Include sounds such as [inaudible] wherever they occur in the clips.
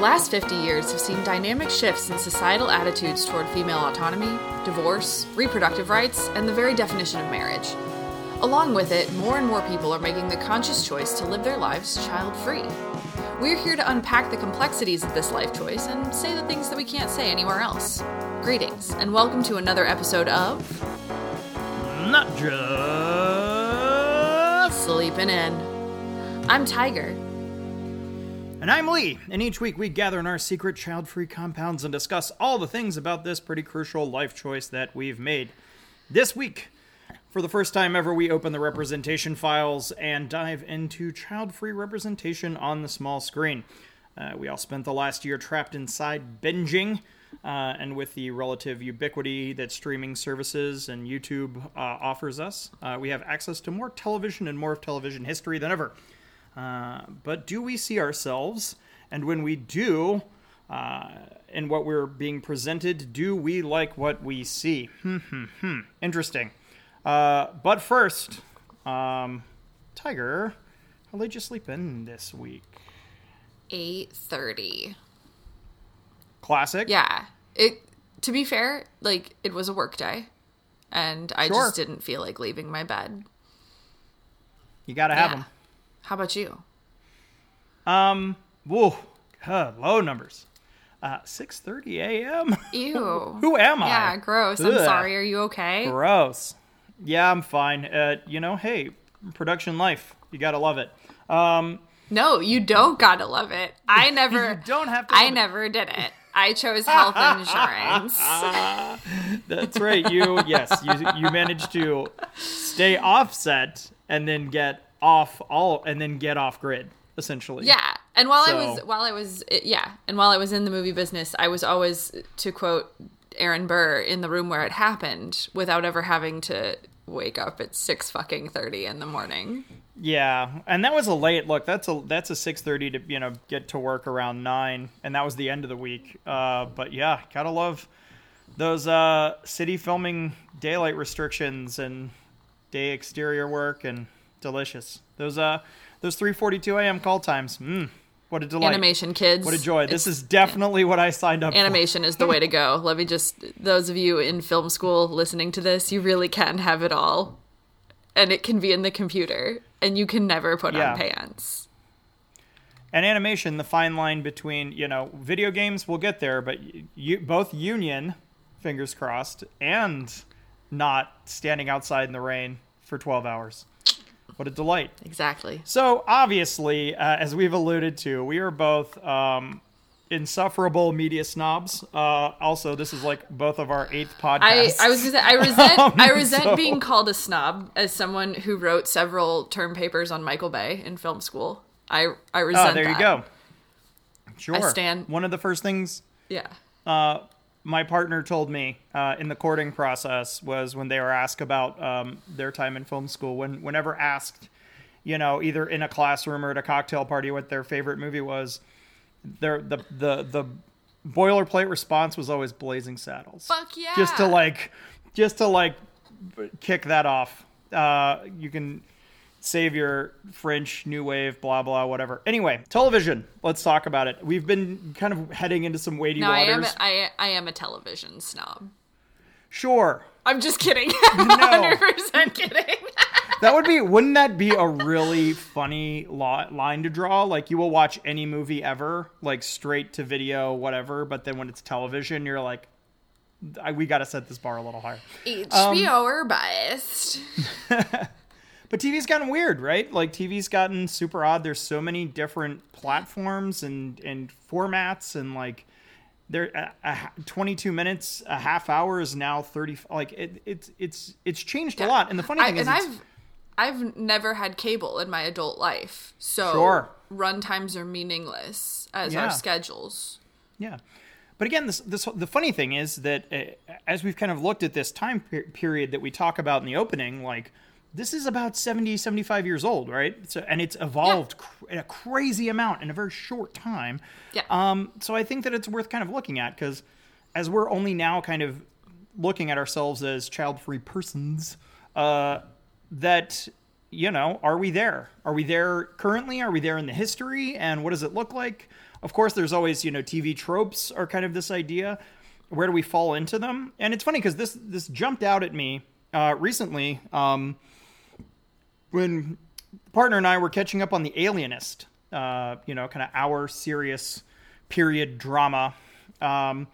last 50 years have seen dynamic shifts in societal attitudes toward female autonomy, divorce, reproductive rights, and the very definition of marriage. Along with it, more and more people are making the conscious choice to live their lives child free. We're here to unpack the complexities of this life choice and say the things that we can't say anywhere else. Greetings, and welcome to another episode of Not just. Sleeping In. I'm Tiger. And I'm Lee, and each week we gather in our secret child free compounds and discuss all the things about this pretty crucial life choice that we've made. This week, for the first time ever, we open the representation files and dive into child free representation on the small screen. Uh, we all spent the last year trapped inside binging, uh, and with the relative ubiquity that streaming services and YouTube uh, offers us, uh, we have access to more television and more of television history than ever. Uh, but do we see ourselves? And when we do, uh, in what we're being presented, do we like what we see? Hmm, hmm, hmm. Interesting. Uh, but first, um, Tiger, how late did you sleep in this week? 8:30. Classic. Yeah. It to be fair, like it was a work day and I Sure. just didn't feel like leaving my bed. You gotta have Yeah. them. How about you? Um, whoa, huh, low numbers. Uh, 6:30 a.m. [laughs] Ew. Who am I? Yeah, gross. I'm sorry. Are you okay? Gross. Yeah, I'm fine. Uh, you know, hey, production life. You gotta love it. Um, No, you don't gotta love it. [laughs] I never You don't have to I it. never did it. I chose [laughs] health insurance. that's right. You yes, you you managed to stay offset and then get off all and then get off grid essentially. Yeah. And while I was while I was yeah, and while I was in the movie business, I was always to quote Aaron Burr in the room where it happened without ever having to wake up at 6 fucking 30 in the morning. Yeah, and that was a late look. That's a that's a six thirty to you know get to work around nine, and that was the end of the week. Uh, but yeah, gotta love those uh, city filming daylight restrictions and day exterior work and delicious. Those uh those three forty two a.m. call times. Mm, what a delight! Animation kids. What a joy! This is definitely what I signed up for. animation is the way to go. [laughs] Let me just those of you in film school listening to this, you really can have it all. And it can be in the computer and you can never put Yeah. on pants. And animation, the fine line between you know video games, we'll get there, but you both union, fingers crossed, and not standing outside in the rain for 12 hours. What a delight. Exactly. So, obviously, uh, as we've alluded to, we are both um, insufferable media snobs. Uh, also, this is like both of our eighth I, podcasts. I was gonna say I resent [laughs] I Um, resent so- being called a snob as someone who wrote several term papers on Michael Bay in film school. I I resent Oh, there you that. go. Sure. I stand- One of the first things Yeah. My partner told me uh, in the courting process was when they were asked about um, their time in film school. When whenever asked, you know, either in a classroom or at a cocktail party, what their favorite movie was, their the the the boilerplate response was always Blazing Saddles. Fuck yeah. Just to like, just to like, kick that off. Uh, you can save your French new wave, blah blah, whatever. Anyway, television. Let's talk about it. We've been kind of heading into some weighty No, I am waters. I I am a television snob. Sure. I'm just kidding. [laughs] No. [laughs] Hundred percent kidding. [laughs] That would be, wouldn't that be a really funny line to draw? Like, you will watch any movie ever, like straight to video, whatever, but then when it's television, you're like, I, we got to set this bar a little higher. HBO um, or biased. But TV's gotten weird, right? Like, TV's gotten super odd. There's so many different platforms and, and formats, and like, there, a, a, 22 minutes, a half hour is now 30. Like, it, it's, it's, it's changed a lot. And the funny I, thing is, and I've I've never had cable in my adult life, so Sure. run times are meaningless as Yeah. our schedules. Yeah. But again, this, this the funny thing is that uh, as we've kind of looked at this time per- period that we talk about in the opening, like this is about 70, 75 years old, right? So, and it's evolved cr- a crazy amount in a very short time. Yeah. Um, so I think that it's worth kind of looking at because as we're only now kind of looking at ourselves as child-free persons, uh, that you know, are we there? Are we there currently? Are we there in the history? And what does it look like? Of course, there's always you know TV tropes are kind of this idea. Where do we fall into them? And it's funny because this this jumped out at me uh, recently um, when partner and I were catching up on The Alienist. Uh, you know, kind of our serious period drama, um,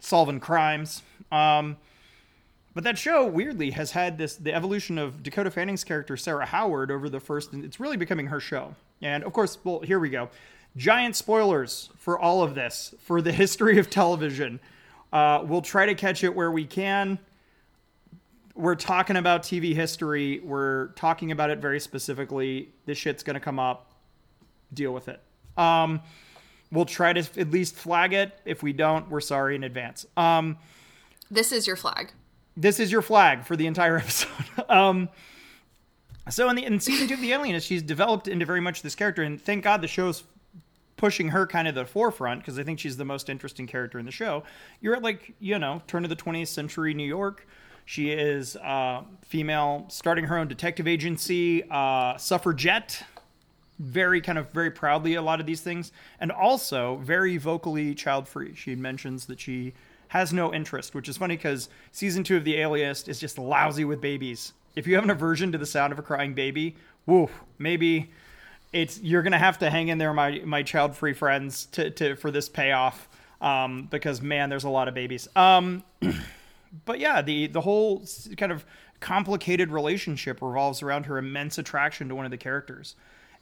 solving crimes. Um, but that show weirdly has had this the evolution of Dakota Fanning's character Sarah Howard over the first. It's really becoming her show. And of course, well, here we go. Giant spoilers for all of this for the [laughs] history of television. Uh, we'll try to catch it where we can. We're talking about TV history. We're talking about it very specifically. This shit's gonna come up. Deal with it. Um, we'll try to at least flag it. If we don't, we're sorry in advance. Um, this is your flag this is your flag for the entire [laughs] episode. um, so in the in season two of The Alienist, she's developed into very much this character, and thank God the show's pushing her kind of the forefront because I think she's the most interesting character in the show. You're at like you know turn of the 20th century New York. She is uh, female, starting her own detective agency, uh, suffragette, very kind of very proudly a lot of these things, and also very vocally child free. She mentions that she has no interest, which is funny because season two of The Alienist is just lousy with babies. If you have an aversion to the sound of a crying baby, woo, maybe it's you're gonna have to hang in there, my my child free friends, to, to for this payoff. Um, because man, there's a lot of babies. Um, [clears throat] but yeah, the the whole kind of complicated relationship revolves around her immense attraction to one of the characters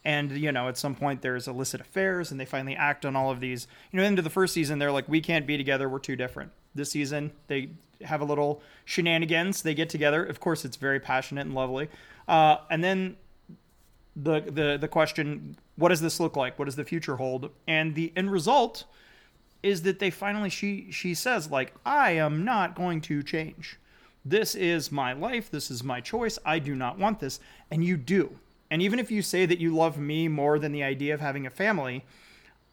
and you know at some point there's illicit affairs and they finally act on all of these you know into the first season they're like we can't be together we're too different this season. They have a little shenanigans. They get together. Of course, it's very passionate and lovely. Uh, and then the the the question: What does this look like? What does the future hold? And the end result is that they finally she she says like I am not going to change. This is my life. This is my choice. I do not want this, and you do. And even if you say that you love me more than the idea of having a family,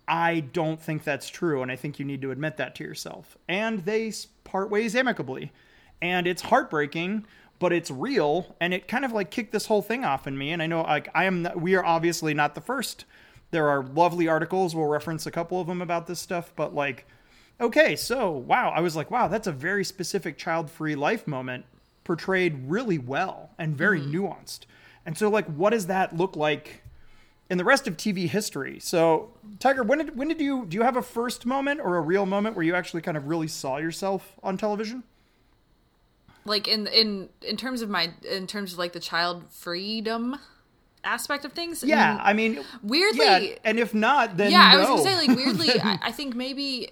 I don't think that's true, and I think you need to admit that to yourself. And they part ways amicably. And it's heartbreaking, but it's real, and it kind of like kicked this whole thing off in me. And I know like I am we are obviously not the first. There are lovely articles, we'll reference a couple of them about this stuff, but like okay, so wow, I was like, wow, that's a very specific child-free life moment portrayed really well and very mm-hmm. nuanced. And so like what does that look like in the rest of TV history. So, Tiger, when did when did you do you have a first moment or a real moment where you actually kind of really saw yourself on television? Like in in in terms of my in terms of like the child freedom aspect of things. Yeah, I mean, weirdly, yeah, and if not, then yeah, no. I was gonna say like weirdly, [laughs] I, I, think maybe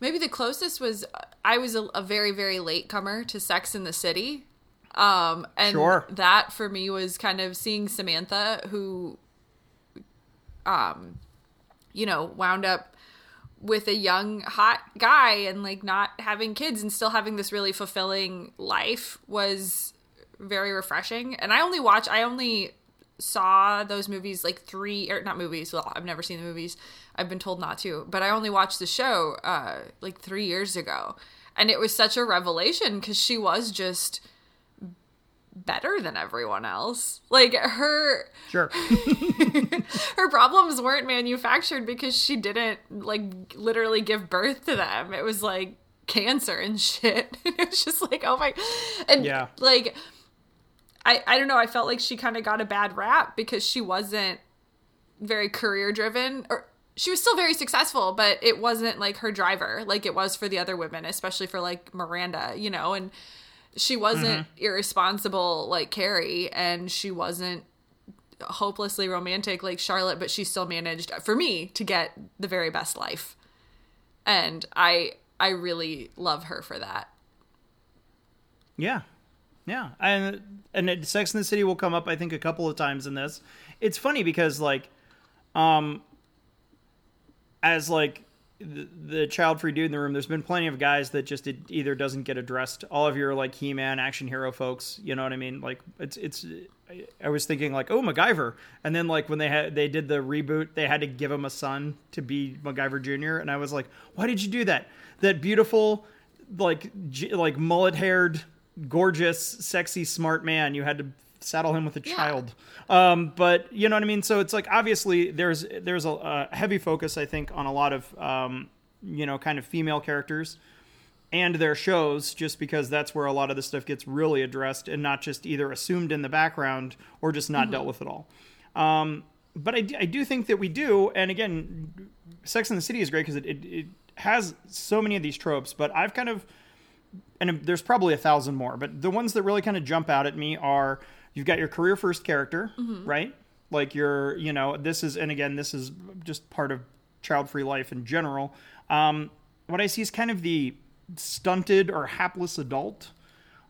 maybe the closest was I was a, a very very late comer to Sex in the City. Um, and sure. that for me was kind of seeing Samantha, who um, you know, wound up with a young hot guy and like not having kids and still having this really fulfilling life was very refreshing. And I only watch I only saw those movies like three or not movies well i've never seen the movies i've been told not to but i only watched the show uh like three years ago and it was such a revelation because she was just better than everyone else. Like her Sure. [laughs] her problems weren't manufactured because she didn't like literally give birth to them. It was like cancer and shit. [laughs] it was just like, oh my and yeah. like I I don't know, I felt like she kind of got a bad rap because she wasn't very career driven or she was still very successful, but it wasn't like her driver like it was for the other women, especially for like Miranda, you know, and she wasn't mm-hmm. irresponsible like Carrie, and she wasn't hopelessly romantic like Charlotte, but she still managed for me to get the very best life. And I I really love her for that. Yeah. Yeah. And and Sex in the City will come up I think a couple of times in this. It's funny because like um as like the, child free dude in the room, there's been plenty of guys that just it either doesn't get addressed. All of your like He Man action hero folks, you know what I mean? Like it's it's. I was thinking like, oh MacGyver, and then like when they had they did the reboot, they had to give him a son to be MacGyver Junior, and I was like, why did you do that? That beautiful, like like mullet haired, gorgeous, sexy, smart man. You had to saddle him with a child. Um, but you know what I mean. So it's like obviously there's there's a, a heavy focus I think on a lot of um, you know kind of female characters and their shows just because that's where a lot of the stuff gets really addressed and not just either assumed in the background or just not dealt with at all. Um, but I do think that we do, and again, Sex and the City is great because it, it, it has so many of these tropes. But I've kind of, and there's probably a thousand more, but the ones that really kind of jump out at me are you've got your career first character, right? Like you're, you know, this is, and again, this is just part of child free life in general. Um, what I see is kind of the stunted or hapless adult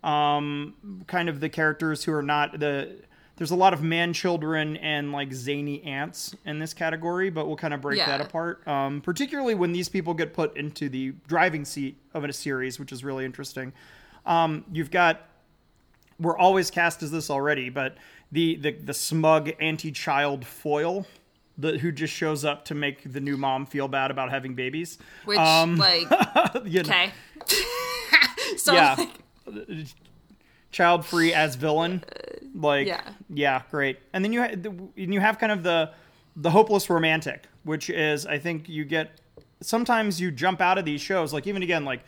um, kind of the characters who are not the there's a lot of man children and like zany ants in this category but we'll kind of break Yeah. that apart. Um, particularly when these people get put into the driving seat of a series which is really interesting. Um, you've got we're always cast as this already but the the, the smug anti-child foil the, who just shows up to make the new mom feel bad about having babies. Which, Um, like, [laughs] okay. [laughs] so, yeah. like, child free as villain like Yeah. yeah great and then you ha- and you have kind of the the hopeless romantic which is i think you get sometimes you jump out of these shows like even again like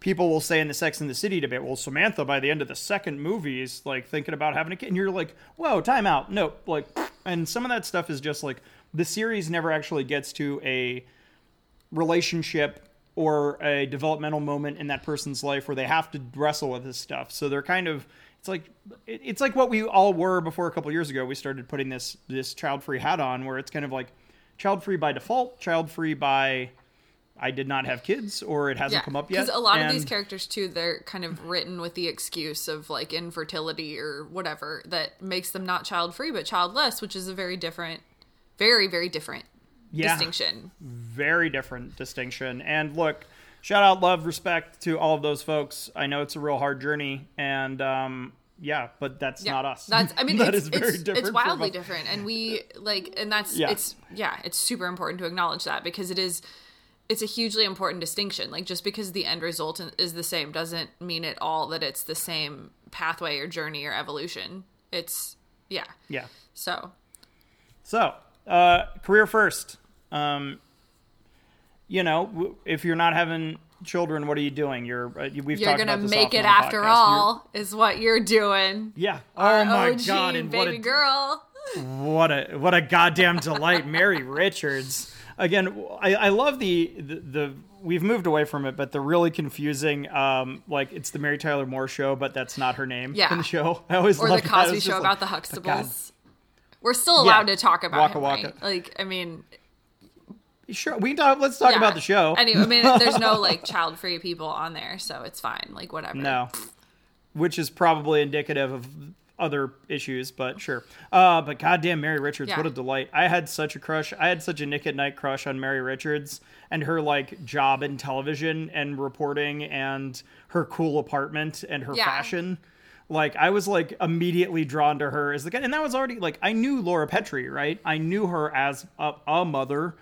people will say in the sex and the city debate well samantha by the end of the second movie is like thinking about having a kid and you're like whoa time out nope, like and some of that stuff is just like the series never actually gets to a relationship or a developmental moment in that person's life where they have to wrestle with this stuff. So they're kind of it's like it- it's like what we all were before a couple years ago. We started putting this this child free hat on, where it's kind of like child free by default, child free by I did not have kids or it hasn't yeah. come up yet. Because a lot of these characters, too, they're kind of written with the excuse of like infertility or whatever that makes them not child free but childless, which is a very different, very, very different Yeah. distinction. very different distinction. And look, shout out, love, respect to all of those folks. I know it's a real hard journey, and um, yeah, but that's Yeah, not us. That's I mean [laughs] that it's, is very it's, different. it's wildly different, and we like and that's Yeah. it's yeah it's super important to acknowledge that because it is it's a hugely important distinction. Like just because the end result is the same doesn't mean at all that it's the same pathway or journey or evolution. It's yeah. Yeah. So So, uh, career first. Um, you know, if you're not having children, what are you doing? You're uh, we've you're talked gonna about this make it after podcast. You're- all is what you're doing. Yeah. Our Oh my OG god! And what baby a girl. what a what a goddamn delight, [laughs] Mary Richards. Again, I, I love the, the the we've moved away from it, but the really confusing, um, like it's the Mary Tyler Moore show, but that's not her name Yeah. in the show. [laughs] I always Or the loved that. It Cosby Show just about like, the but Huxtables. We're still Yeah. allowed to talk about Waka him, Waka. right? Like, I mean, Sure, we can talk. Let's talk yeah. about the show. Anyway, I mean, there's no like [laughs] child-free people on there, so it's fine. Like, whatever. No, which is probably indicative of other issues, but sure. Uh, but goddamn, Mary Richards, Yeah. what a delight! I had such a crush. I had such a Nick at Night crush on Mary Richards and her like job in television and reporting and her cool apartment and her Yeah. fashion. Like I was like immediately drawn to her as the guy, and that was already like I knew Laura Petrie, right? I knew her as a, a mother,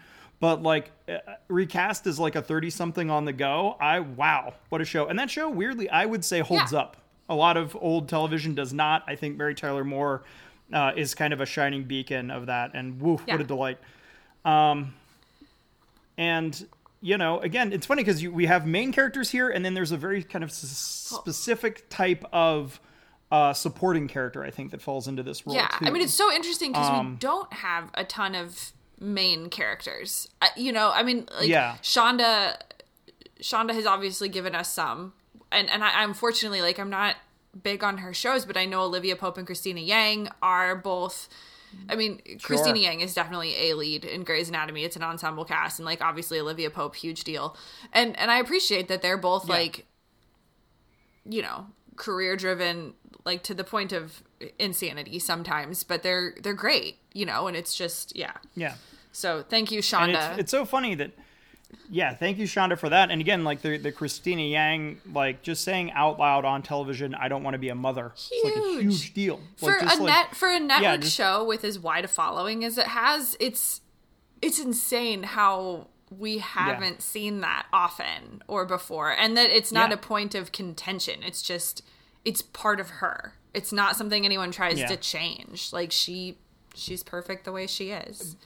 but like uh, recast as like a thirty something on the go. I wow, what a show! And that show weirdly, I would say holds Yeah. up. A lot of old television does not. I think Mary Tyler Moore uh, is kind of a shining beacon of that, and woof, Yeah. what a delight. Um, and you know, again, it's funny because we have main characters here, and then there's a very kind of s- specific type of uh, supporting character. I think that falls into this role. Yeah, too. I mean, it's so interesting because Um, we don't have a ton of main characters. You know, I mean, like Yeah. Shonda, Shonda has obviously given us some, and and I, unfortunately, like I'm not big on her shows, but I know Olivia Pope and Cristina Yang are both. I mean, Cristina Yang is definitely a lead in Grey's Anatomy. It's an ensemble cast, and like obviously Olivia Pope, huge deal, and and I appreciate that they're both Yeah. like, you know, career driven, like to the point of insanity sometimes, but they're they're great, you know, and it's just yeah. yeah. So thank you, Shonda. it's, it's so funny that yeah thank you shonda for that and again like the, the cristina yang like just saying out loud on television i don't want to be a mother it's like a Huge. huge deal for like, a like, net for a network just- show with as wide a following as it has, it's it's insane how we haven't seen that often or before, and that it's not Yeah. a point of contention. It's just it's part of her. It's not something anyone tries Yeah. to change. Like she she's perfect the way she is.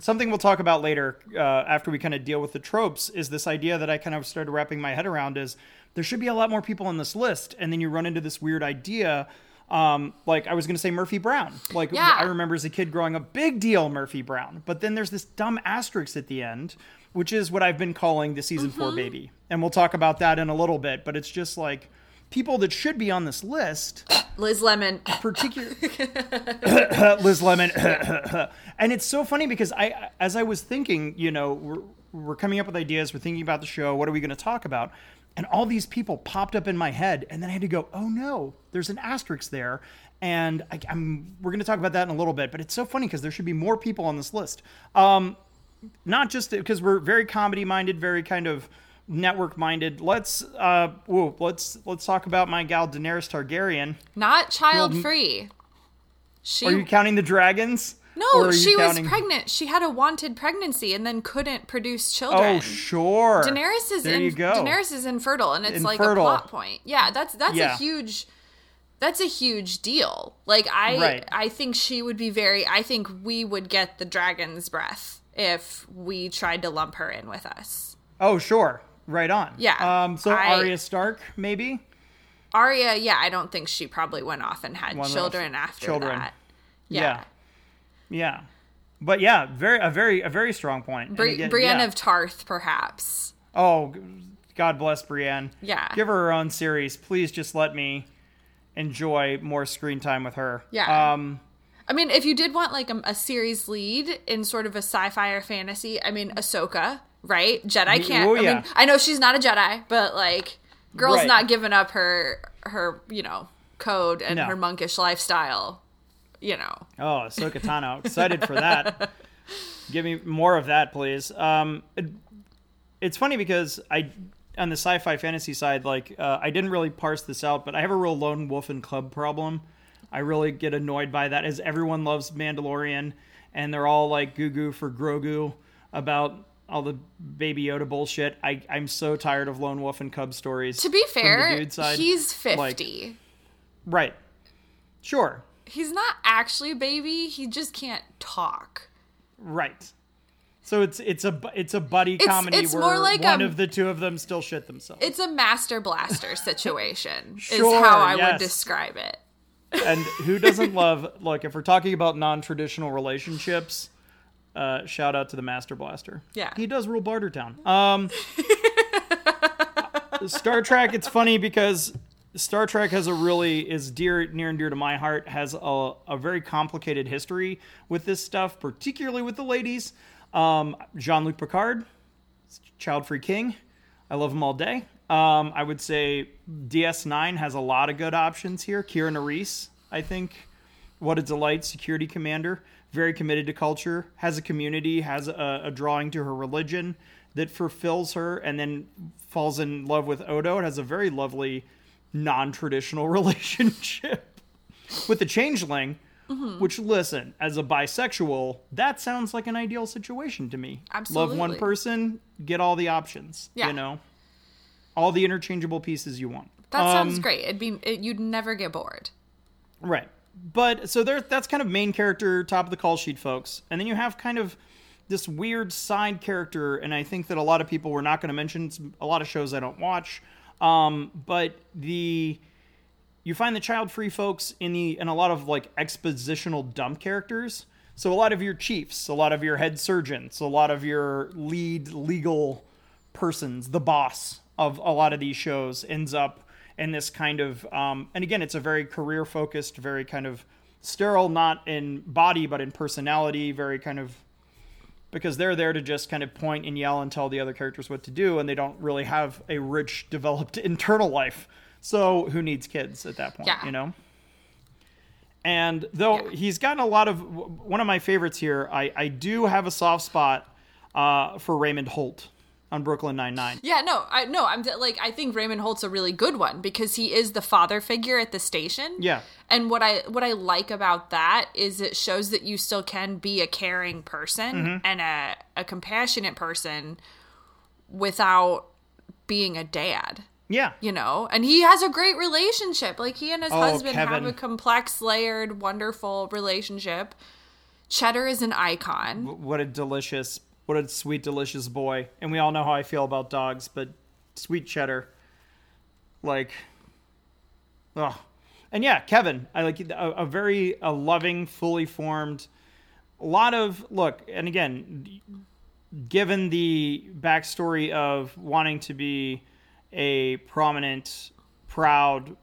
Something we'll talk about later uh, after we kind of deal with the tropes is this idea that I kind of started wrapping my head around is there should be a lot more people on this list, and then you run into this weird idea. Um, like I was going to say Murphy Brown. Like Yeah. I remember as a kid growing up, big deal Murphy Brown. But then there's this dumb asterisk at the end, which is what I've been calling the season four baby, and we'll talk about that in a little bit. But it's just like people that should be on this list. [coughs] Liz Lemon. [coughs] particular [coughs] Liz Lemon. And it's so funny because I as I was thinking you know we're, we're coming up with ideas we're thinking about the show what are we going to talk about? And all these people popped up in my head and then I had to go oh no there's an asterisk there. And I, I'm we're going to talk about that in a little bit but it's so funny because there should be more people on this list. Um not just because we're very comedy minded very kind of network minded let's uh whoa, let's let's talk about my gal Daenerys Targaryen Not child free. She are you counting the dragons? No, she counting- was pregnant. She had a wanted pregnancy and then couldn't produce children. Oh, sure. Daenerys is there in, you go. Daenerys is infertile, and it's like a plot point. Yeah, that's that's Yeah. a huge that's a huge deal. Like I Right. I think she would be very. I think we would get the dragon's breath if we tried to lump her in with us. Oh, sure. Right on. Yeah, Um. So I- Arya Stark, maybe. Arya, yeah, I don't think she probably went off and had off. children after Children. that. Yeah. Yeah. yeah. But yeah, very a very a very strong point. Bri- again, Brienne yeah. of Tarth, perhaps. Oh, God bless Brienne. Yeah. Give her her own series. Please just let me enjoy more screen time with her. Yeah. Um. I mean, if you did want like a, a series lead in sort of a sci-fi or fantasy, I mean, Ahsoka, right? Jedi can't. oh, I mean, I know she's not a Jedi, but like, girl's Right. not giving up her her you know code and No. her monkish lifestyle. You know, Oh, Ahsoka Tano. Excited for that. [laughs] Give me more of that, please. Um, it- it's funny because I, on the sci-fi fantasy side, like uh, I didn't really parse this out, but I have a real lone wolf and cub problem. I really get annoyed by that, as everyone loves Mandalorian, and they're all like goo goo for Grogu about all the Baby Yoda bullshit. I I'm so tired of lone wolf and cub stories. to be fair, side. he's fifty. Like- right, sure, he's not actually a baby. He just can't talk. Right. So it's it's a it's a buddy It's- comedy it's where more like, one um, of the two of them still shit themselves. It's a master blaster [laughs] situation. Sure, is how I yes. would describe it. and who doesn't love look if we're talking about non-traditional relationships, uh, shout out to the Master Blaster. Yeah. He does rule Bartertown. Um [laughs] Star Trek, it's funny because Star Trek has a really is dear near and dear to my heart, has a, a very complicated history with this stuff, particularly with the ladies. Um, Jean-Luc Picard, Child Free King. I love him all day. Um, I would say DS9 has a lot of good options here. Kira Nerys, I think, what a delight, security commander, very committed to culture, has a community, has a, a drawing to her religion that fulfills her, and then falls in love with Odo. It has a very lovely, non-traditional [laughs] relationship with the changeling. Which, listen, as a bisexual, that sounds like an ideal situation to me. Absolutely. Love one person, get all the options. Yeah. You know, all the interchangeable pieces you want. That sounds Um, great. It'd be it, you'd never get bored. Right. But so there that's kind of main character, top of the call sheet, folks. And then you have kind of this weird side character, and I think that a lot of people were not going to mention it's a lot of shows I don't watch. Um, but the you find the child free folks in the in a lot of like expositional dump characters. So a lot of your chiefs, a lot of your head surgeons, a lot of your lead legal persons, the boss of a lot of these shows ends up in this kind of um, and again it's a very career focused, very kind of sterile, not in body but in personality, very kind of because they're there to just kind of point and yell and tell the other characters what to do, and they don't really have a rich, [laughs] developed internal life. So who needs kids at that point? Yeah. You know. And though Yeah. he's gotten a lot of one of my favorites here, I I do have a soft spot uh, for Raymond Holt on Brooklyn Nine Nine. Yeah, no, I no, I'm like I think Raymond Holt's a really good one because he is the father figure at the station. Yeah. And what I what I like about that is it shows that you still can be a caring person Mm-hmm. and a a compassionate person without being a dad. Yeah. you know and he has a great relationship like he and his Oh, husband Kevin. have a complex layered wonderful relationship cheddar is an icon What a delicious, what a sweet, delicious boy. And we all know how I feel about dogs, but sweet cheddar. Like, oh. And yeah, Kevin, I like a, a very a loving, fully formed, a lot of look. And again, given the backstory of wanting to be a prominent, proud,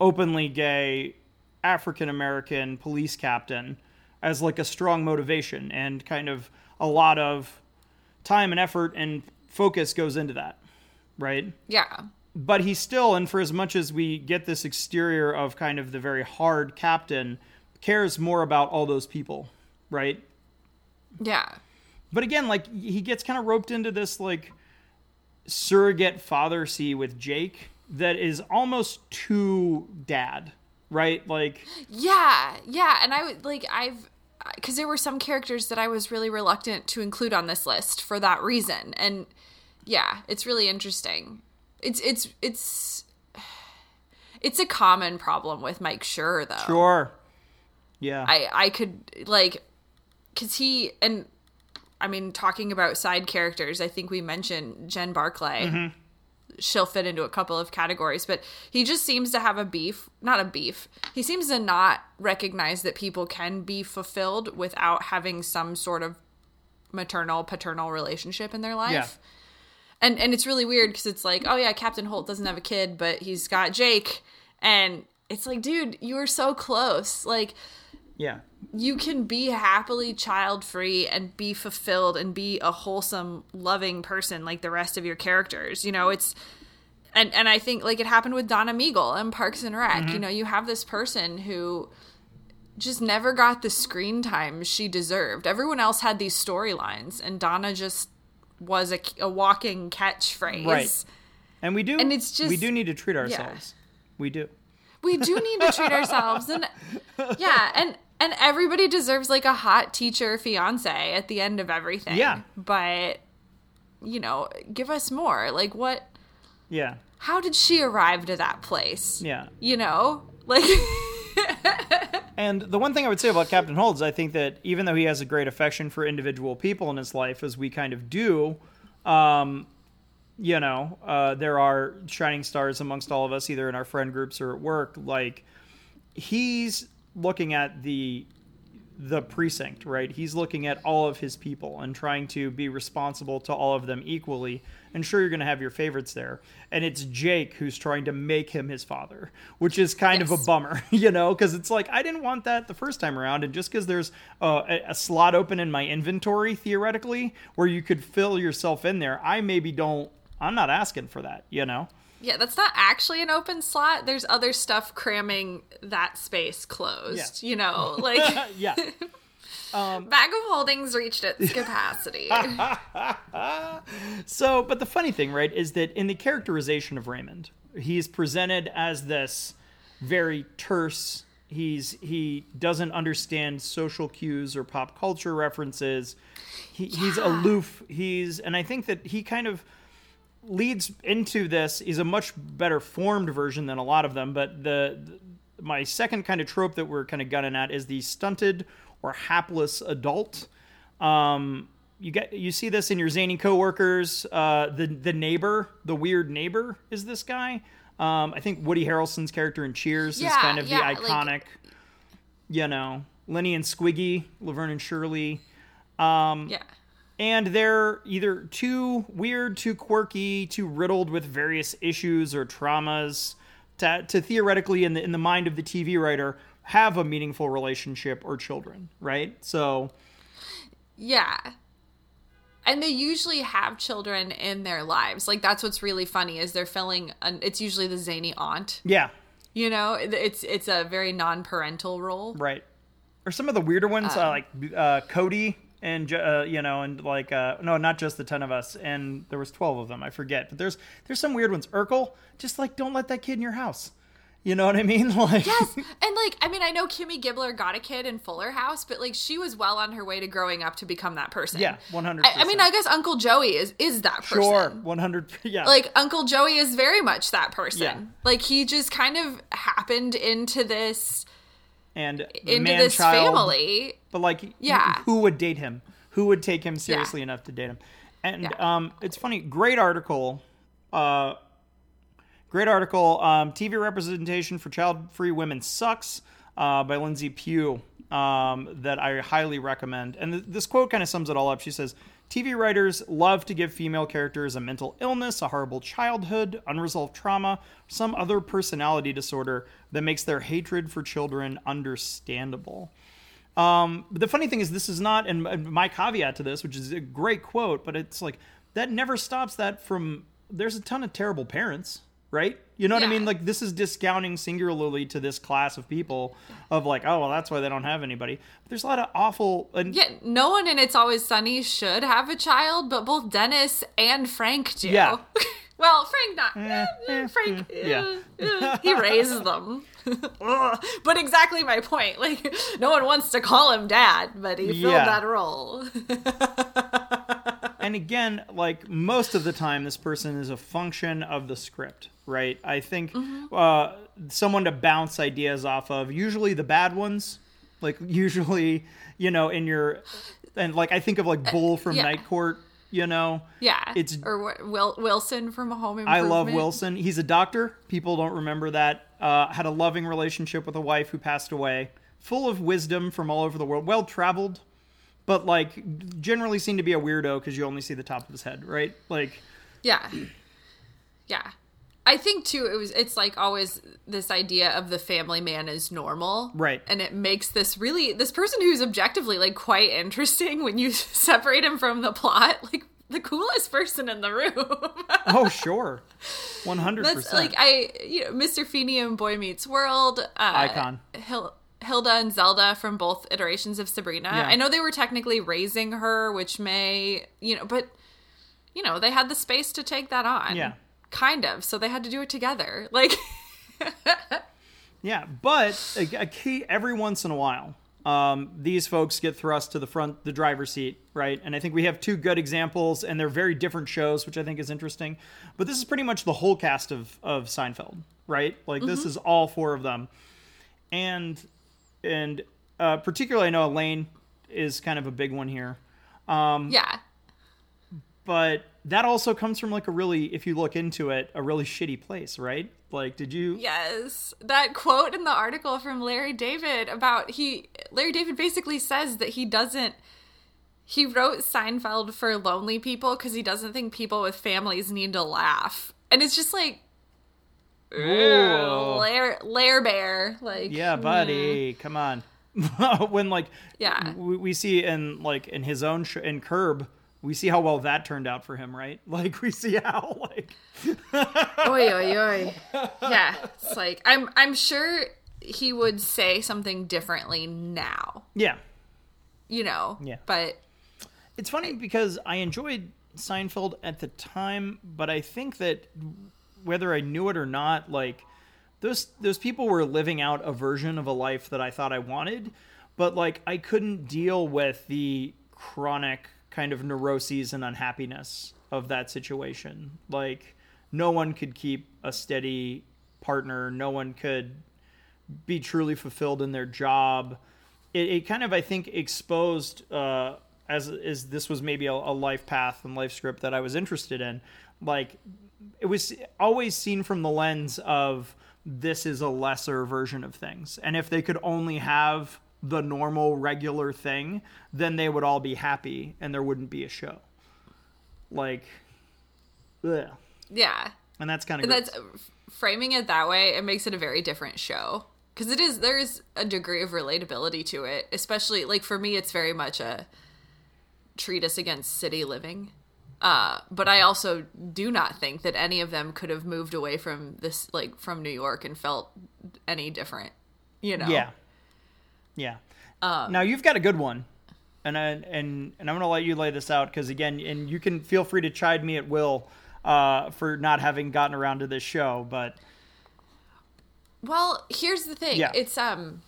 openly gay African American police captain as like a strong motivation and kind of a lot of time and effort and focus goes into that, right? yeah But he still, and for as much as we get this exterior of kind of the very hard captain, cares more about all those people, right? yeah But again, like he gets kind of roped into this like surrogate father see with Jake that is almost too dad, right? Like Yeah, yeah, and I would like I've because there were some characters that I was really reluctant to include on this list for that reason, and yeah, it's really interesting. It's it's it's it's a common problem with Mike Schur though. sure, yeah, I I could like because he and I mean talking about side characters, I think we mentioned Jen Barclay. Mm-hmm. She'll fit into a couple of categories, but he just seems to have a beef, not a beef. He seems to not recognize that people can be fulfilled without having some sort of maternal paternal relationship in their life. Yeah. And and it's really weird because it's like, oh yeah, Captain Holt doesn't have a kid, but he's got Jake, and it's like, dude, you were so close. Like yeah, you can be happily child free and be fulfilled and be a wholesome loving person like the rest of your characters you know it's and and i think like it happened with donna meagle and parks and rec mm-hmm. you know you have this person who just never got the screen time she deserved everyone else had these storylines and donna just was a, a walking catchphrase Right. and we do, And it's just- we do need to treat ourselves. We do. we do need to treat ourselves and [laughs] yeah and and everybody deserves like a hot teacher fiance at the end of everything Yeah. but you know give us more like what Yeah, how did she arrive to that place yeah. you know like [laughs] And the one thing I would say about Captain Holt is I think that even though he has a great affection for individual people in his life, as we kind of do, um, you know, uh, there are shining stars amongst all of us, either in our friend groups or at work. Like he's looking at the the precinct, right? He's looking at all of his people and trying to be responsible to all of them equally. And sure, you're going to have your favorites there. And it's Jake who's trying to make him his father, which is kind of a bummer, [laughs] you know, because it's like, I didn't want that the first time around. And just because there's uh, a, a slot open in my inventory, theoretically, where you could fill yourself in there, I maybe don't, I'm not asking for that, you know? Yeah that's not actually an open slot there's other stuff cramming that space closed you know [laughs] like yeah. Um, [laughs] bag of holdings reached its [laughs] capacity So, but the funny thing, right, is that in the characterization of Raymond, he's presented as this very terse. He's he doesn't understand social cues or pop culture references. He, He's aloof. He's and I think that he kind of leads into this. is a much better formed version than a lot of them. But the, the my second kind of trope that we're kind of gunning at is the stunted or hapless adult. Um, you get you see this in your zany coworkers. Uh, the the neighbor, the weird neighbor, is this guy. Um, I think Woody Harrelson's character in Cheers is kind of yeah, the like- iconic. you know, Lenny and Squiggy, Laverne and Shirley. Um, yeah and they're either too weird, too quirky, too riddled with various issues or traumas to, to theoretically, in the in the mind of the TV writer, have a meaningful relationship or children, right? So, Yeah. And they usually have children in their lives. Like that's what's really funny is they're filling an it's usually the zany aunt. yeah, You know, it's it's a very non-parental role. right. Or some of the weirder ones, uh, like uh, Cody and uh, you know, and like uh, no, not just the ten of us, and there was twelve of them. I forget, but there's there's some weird ones. Urkel, just like don't let that kid in your house. You know what I mean? [laughs] Like Yes, and like I mean, I know Kimmy Gibbler got a kid in Fuller House, but like she was well on her way to growing up to become that person. Yeah, 100%. I, I mean, I guess Uncle Joey is is that person. Sure, 100 [laughs] yeah. Like Uncle Joey is very much that person. Yeah. Like he just kind of happened into this and into man this child, family. But like Yeah. who would date him? Who would take him seriously enough to date him? And Yeah. um it's funny, great article uh great article um TV representation for child-free women sucks uh by Lindsay Pugh um that I highly recommend. And th- this quote kind of sums it all up. She says TV writers love to give female characters a mental illness, a horrible childhood, unresolved trauma, some other personality disorder that makes their hatred for children understandable. Um, but the funny thing is, this is not, and and my caveat to this, which is a great quote, but it's like that never stops that from. There's a ton of terrible parents, right? You know what I mean? Like this is discounting singularly to this class of people, of like, oh well, that's why they don't have anybody. But there's a lot of awful, and Yeah, no one in It's Always Sunny should have a child, but both Dennis and Frank do. Yeah. [laughs] well, Frank not. eh, eh, [laughs] Frank, eh, yeah. eh, [laughs] he raised them. But exactly my point. Like, no one wants to call him dad, but he filled Yeah. that role. and again, like most of the time, this person is a function of the script, right? I think Mm-hmm. uh, someone to bounce ideas off of, usually the bad ones, like [laughs] usually, you know, in your, and like I think of like Bull [laughs] from yeah. Night Court, you know, yeah. It's- or wh- Wil- Wilson from Home Improvement. I love Wilson. He's a doctor. People don't remember that. Uh, had a loving relationship with a wife who passed away. Full of wisdom from all over the world. Well traveled, but like generally seemed to be a weirdo because you only see the top of his head, right? Like, Yeah. Yeah. I think too it was it's like always this idea of the family man is normal. Right. And it makes this really this person who's objectively like quite interesting when you [laughs] separate him from the plot, like the coolest person in the room. [laughs] oh sure, one hundred That's percent. like I you know, Mr. Feeney and Boy Meets World, uh Icon. Hil- Hilda and Zelda from both iterations of Sabrina. Yeah. I know they were technically raising her, which may, you know, but you know, they had the space to take that on. Yeah. Kind of. So they had to do it together. [laughs] Like Yeah, but a, a key every once in a while, um, these folks get thrust to the front, the driver's seat, right? And I think we have two good examples, and they're very different shows, which I think is interesting. But this is pretty much the whole cast of of Seinfeld, right? Like this is all four of them, and and uh, particularly I know Elaine is kind of a big one here. Um, yeah. But that also comes from like a really if you look into it a really shitty place right like did you Yes. That quote in the article from Larry David about he Larry David basically says that he doesn't he wrote Seinfeld for lonely people because he doesn't think people with families need to laugh. And it's just like. Lair Lair Bear. Like yeah buddy mm. come on [laughs] when like Yeah. we, we see in like in his own sh- in curb we see how well that turned out for him right [laughs] like we see how like Oi oi oi. Yeah. It's like I'm I'm sure he would say something differently now. yeah You know. Yeah. But it's funny because i enjoyed seinfeld at the time but i think that whether i knew it or not like those those people were living out a version of a life that i thought i wanted but like i couldn't deal with the chronic kind of neuroses and unhappiness of that situation like no one could keep a steady partner no one could be truly fulfilled in their job. It, it kind of, I think, exposed uh, as as this was maybe a, a life path and life script that I was interested in. Like it was always seen from the lens of this is a lesser version of things, and if they could only have the normal, regular thing, then they would all be happy, and there wouldn't be a show. Like, ugh. yeah. and that's kind of that's framing it that way it makes it a very different show because it is there is a degree of relatability to it especially like for me it's very much a treatise against city living uh but i also do not think that any of them could have moved away from this like from new york and felt any different you know Yeah. Yeah. now you've got a good one. And I, and and I'm to let you lay this out cuz again and you can feel free to chide me at will uh, for not having gotten around to this show, but Well, here's the thing. Yeah. It's um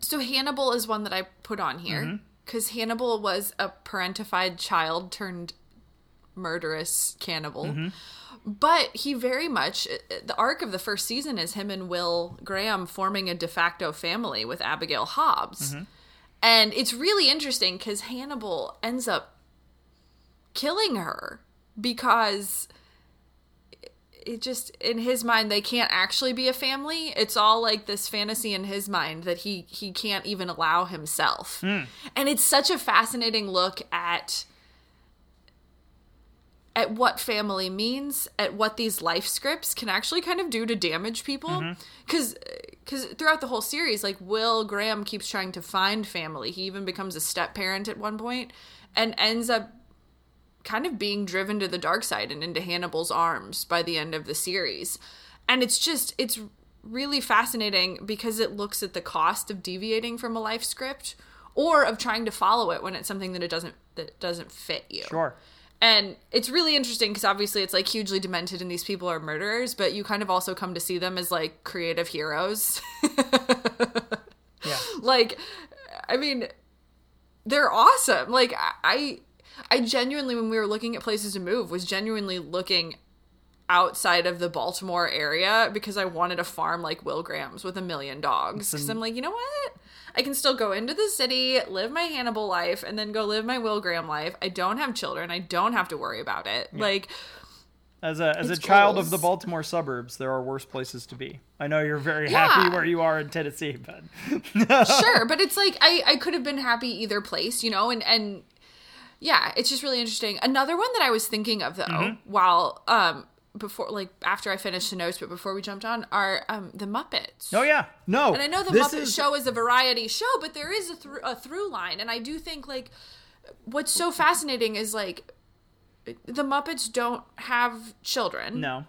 so Hannibal is one that I put on here Mm-hmm. cuz Hannibal was a parentified child turned murderous cannibal. Mm-hmm. But he very much the arc of the first season is him and Will Graham forming a de facto family with Abigail Hobbs. Mm-hmm. And it's really interesting cuz Hannibal ends up killing her because it just in his mind they can't actually be a family it's all like this fantasy in his mind that he he can't even allow himself and it's such a fascinating look at at what family means at what these life scripts can actually kind of do to damage people mm-hmm. because because throughout the whole series like will graham keeps trying to find family he even becomes a step parent at one point and ends up kind of being driven to the dark side and into Hannibal's arms by the end of the series. And it's just it's really fascinating because it looks at the cost of deviating from a life script or of trying to follow it when it's something that it doesn't that doesn't fit you. Sure. And it's really interesting because obviously it's like hugely demented and these people are murderers, but you kind of also come to see them as like creative heroes. Yeah. [laughs] like i mean they're awesome like i i genuinely when we were looking at places to move was genuinely looking outside of the baltimore area because i wanted a farm like will graham's with a million dogs because i'm like you know what i can still go into the city live my hannibal life and then go live my will graham life i don't have children i don't have to worry about it like As a as a child of the Baltimore suburbs, there are worse places to be. I know you're very Yeah. happy where you are in Tennessee, but [laughs] sure but it's like i i could have been happy either place you know and and yeah it's just really interesting another one that i was thinking of though Mm-hmm. while um before like after i finished the notes but before we jumped on are um the muppets oh yeah, no. and i know the muppet is, show is a variety show but there is a, thr a through line and i do think like what's so fascinating is like the muppets don't have children No,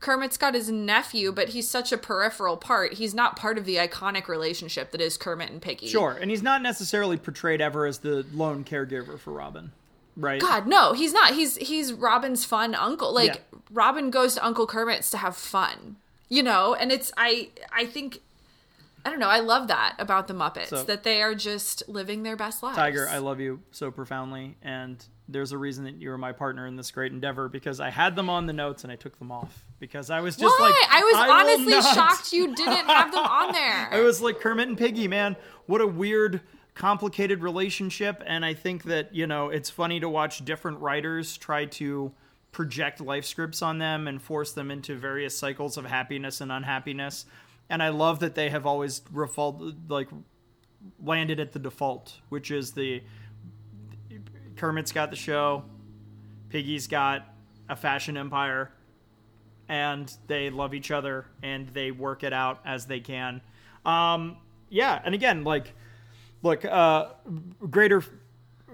Kermit's got his nephew, but he's such a peripheral part. He's not part of the iconic relationship that is Kermit and Piggy. sure, and he's not necessarily portrayed ever as the lone caregiver for Robin, right? God, no, he's not. He's he's Robin's fun uncle. Like Yeah. Robin goes to Uncle Kermit's to have fun. You know, and it's I I think I don't know, I love that about the Muppets So- that they are just living their best lives. Tiger, I love you so profoundly, and there's a reason that you were my partner in this great endeavor because I had them on the notes and I took them off because I was just Why? like, I was will honestly shocked you didn't have them on there. [laughs] I was like Kermit and Piggy, man. What a weird, complicated relationship. And I think that, you know, it's funny to watch different writers try to project life scripts on them and force them into various cycles of happiness and unhappiness. And I love that they have always reful- like landed at the default, which is the Kermit's got the show, Piggy's got a fashion empire, and they love each other and they work it out as they can. Um, yeah, and again, like, look, uh, greater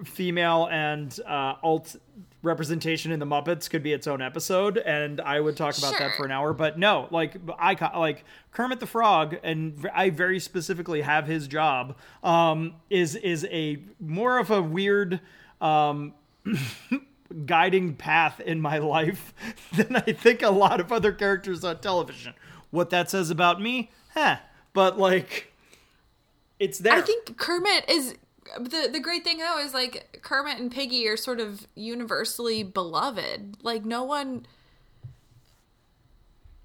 female and uh, alt representation in the Muppets could be its own episode, and I would talk about that for an hour. But no, like, I like Kermit the Frog, and I very specifically have his job. Um, is is a more of a weird. Um, [laughs] guiding path in my life [laughs] than I think a lot of other characters on television. What that says about me, huh? But like, it's there. I think Kermit is the the great thing though is like Kermit and Piggy are sort of universally beloved. Like no one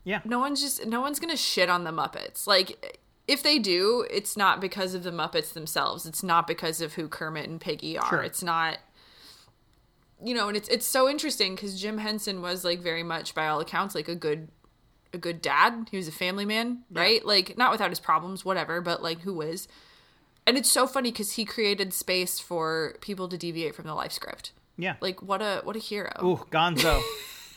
yeah, no one's just no one's gonna shit on the Muppets. Like if they do, it's not because of the Muppets themselves. It's not because of who Kermit and Piggy are. Sure. It's not you know, and it's it's so interesting because Jim Henson was like very much by all accounts like a good a good dad. He was a family man, right? Like not without his problems, whatever, but like who is. And it's so funny because he created space for people to deviate from the life script. yeah. Like what a what a hero. Ooh, Gonzo. [laughs]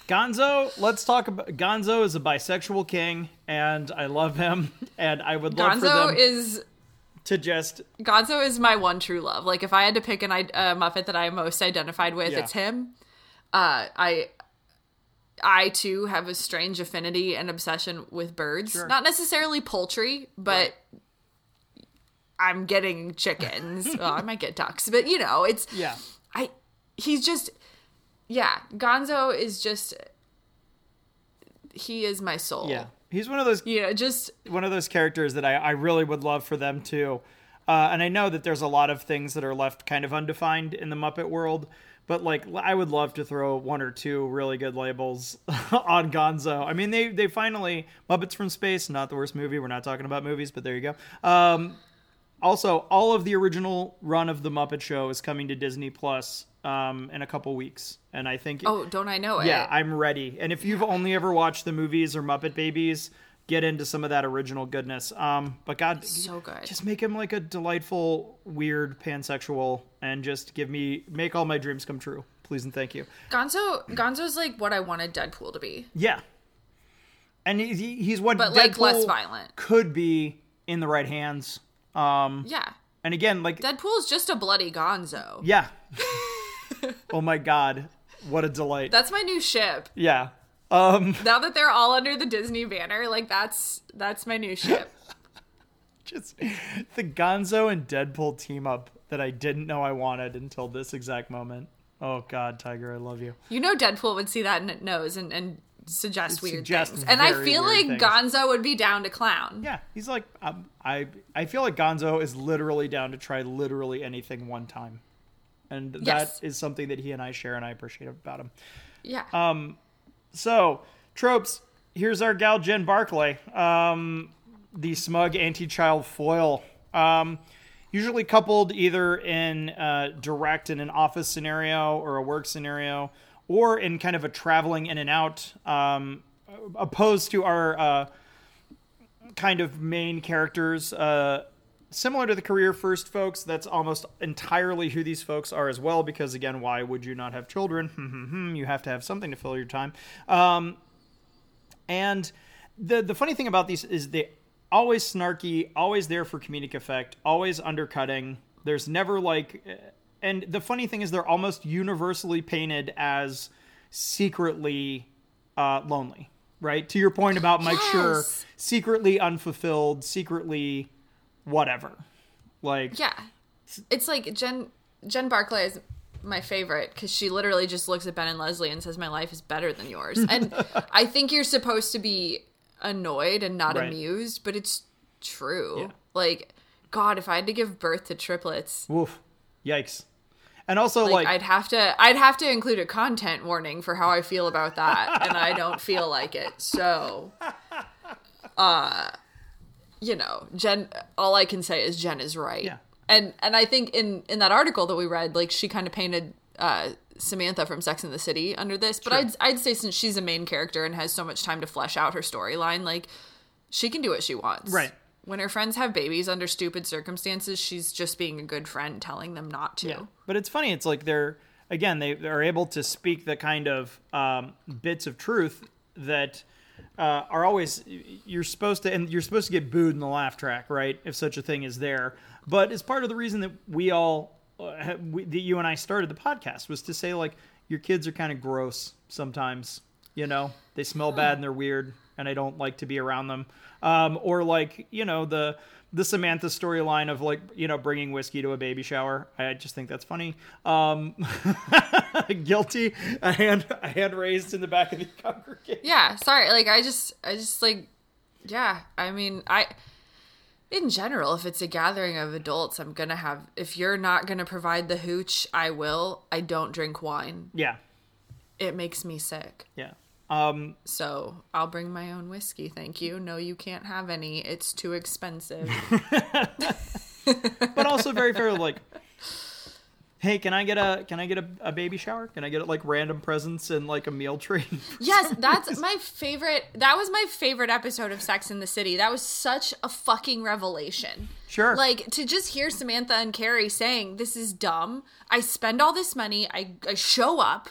Gonzo, let's talk about Gonzo is a bisexual king, and I love him, and I would love for Gonzo them is to just Gonzo is my one true love. Like if I had to pick an i- uh, Muppet that I'm most identified with, Yeah. it's him. Uh, I I too have a strange affinity and obsession with birds. Sure. Not necessarily poultry, but I'm getting chickens. [laughs] well, I might get ducks, but you know, it's yeah. I he's just yeah, Gonzo is just he is my soul. Yeah. He's one of those You know, just one of those characters that I, I really would love for them to. Uh, and I know that there's a lot of things that are left kind of undefined in the Muppet world, but like I would love to throw one or two really good labels [laughs] on Gonzo. I mean, they they finally Muppets from Space, not the worst movie. We're not talking about movies, but there you go. Um, also, all of the original run of the Muppet Show is coming to Disney Plus um, in a couple weeks, and I think oh, don't I know it? yeah, I'm ready. And if you've only ever watched the movies or Muppet Babies, get into some of that original goodness. Um, but God, So good. just make him like a delightful, weird pansexual, and just give me make all my dreams come true, please and thank you. Gonzo Gonzo's like what I wanted Deadpool to be. Yeah, and he, he- he's what But, like, less violent. could be in the right hands. Um, Yeah. and again, like Deadpool's just a bloody Gonzo. yeah. [laughs] oh my God, what a delight! That's my new ship. yeah. Um, Now that they're all under the Disney banner, like that's that's my new ship. [laughs] just the Gonzo and Deadpool team up that I didn't know I wanted until this exact moment. Oh God, Tiger, I love you. You know Deadpool would see that and knows and, and suggest weird Suggest things. And I feel like things. Gonzo would be down to clown. Yeah, he's like um, I. I feel like Gonzo is literally down to try literally anything one time, and Yes. that is something that he and I share, and I appreciate about him. Yeah. Um, So tropes. Here's our gal Jen Barkley, um, the smug anti-child foil. Um, usually coupled either in direct in an office scenario or a work scenario, or in kind of a traveling in and out, um, opposed to our uh, kind of main characters. Uh, similar to the career first folks, that's almost entirely who these folks are as well. Because again, why would you not have children? Hmm, hmm, hmm. you have to have something to fill your time. Um, and the the funny thing about these is they always snarky, always there for comedic effect, always undercutting. There's never like, and the funny thing is they're almost universally painted as secretly uh, lonely. Right to your point about Mike Yes. secretly unfulfilled, secretly whatever. Like yeah. It's like Jen Jen Barkley is my favorite because she literally just looks at Ben and Leslie and says, "My life is better than yours." And [laughs] I think you're supposed to be annoyed and not Right. amused, but it's true. Yeah. Like, God, if I had to give birth to triplets, woof, yikes. And also like, like, I'd have to I'd have to include a content warning for how I feel about that, and I don't feel like it. So, [laughs] uh, you know, Jen. All I can say is Jen is right. Yeah. And and I think in in that article that we read, like she kind of painted uh, Samantha from Sex and the City under this, but I'd I'd say since she's a main character and has so much time to flesh out her storyline, like she can do what she wants. Right. When her friends have babies under stupid circumstances, she's just being a good friend, telling them not to. Yeah. But it's funny. It's like they're again they are able to speak the kind of um, bits of truth that uh, are always you're supposed to and you're supposed to get booed in the laugh track, right? If such a thing is there. But it's part of the reason that we all uh, we, that you and I started the podcast was to say like your kids are kind of gross sometimes. You know, they smell bad and they're weird, and I don't like to be around them. Um, or like you know the the Samantha storyline of like you know bringing whiskey to a baby shower. I just think that's funny. Um, [laughs] guilty. A hand a hand raised in the back of the [laughs] congregation. yeah sorry like i just i just like yeah i mean i in general if it's a gathering of adults i'm gonna have if you're not gonna provide the hooch i will i don't drink wine Yeah, it makes me sick yeah. Um, so i'll bring my own whiskey thank you no you can't have any it's too expensive [laughs] [laughs] but also very fair. Like, hey, can I get a can I get a, a baby shower? Can I get like random presents and like a meal tray? [laughs] yes that's my favorite that was my favorite episode of sex in the city that was such a fucking revelation Sure. Like to just hear Samantha and Carrie saying, "This is dumb. I spend all this money. I, I show up,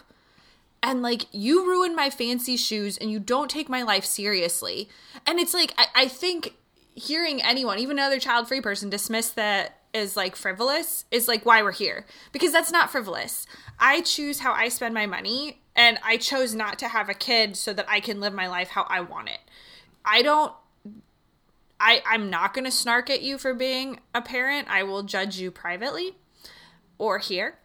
and like you ruin my fancy shoes, and you don't take my life seriously." And it's like I, I think hearing anyone, even another child-free person, dismiss that is like frivolous is like why we're here because that's not frivolous. I choose how I spend my money, and I chose not to have a kid so that I can live my life how I want it. I don't I, I'm not going to snark at you for being a parent. I will judge you privately or here.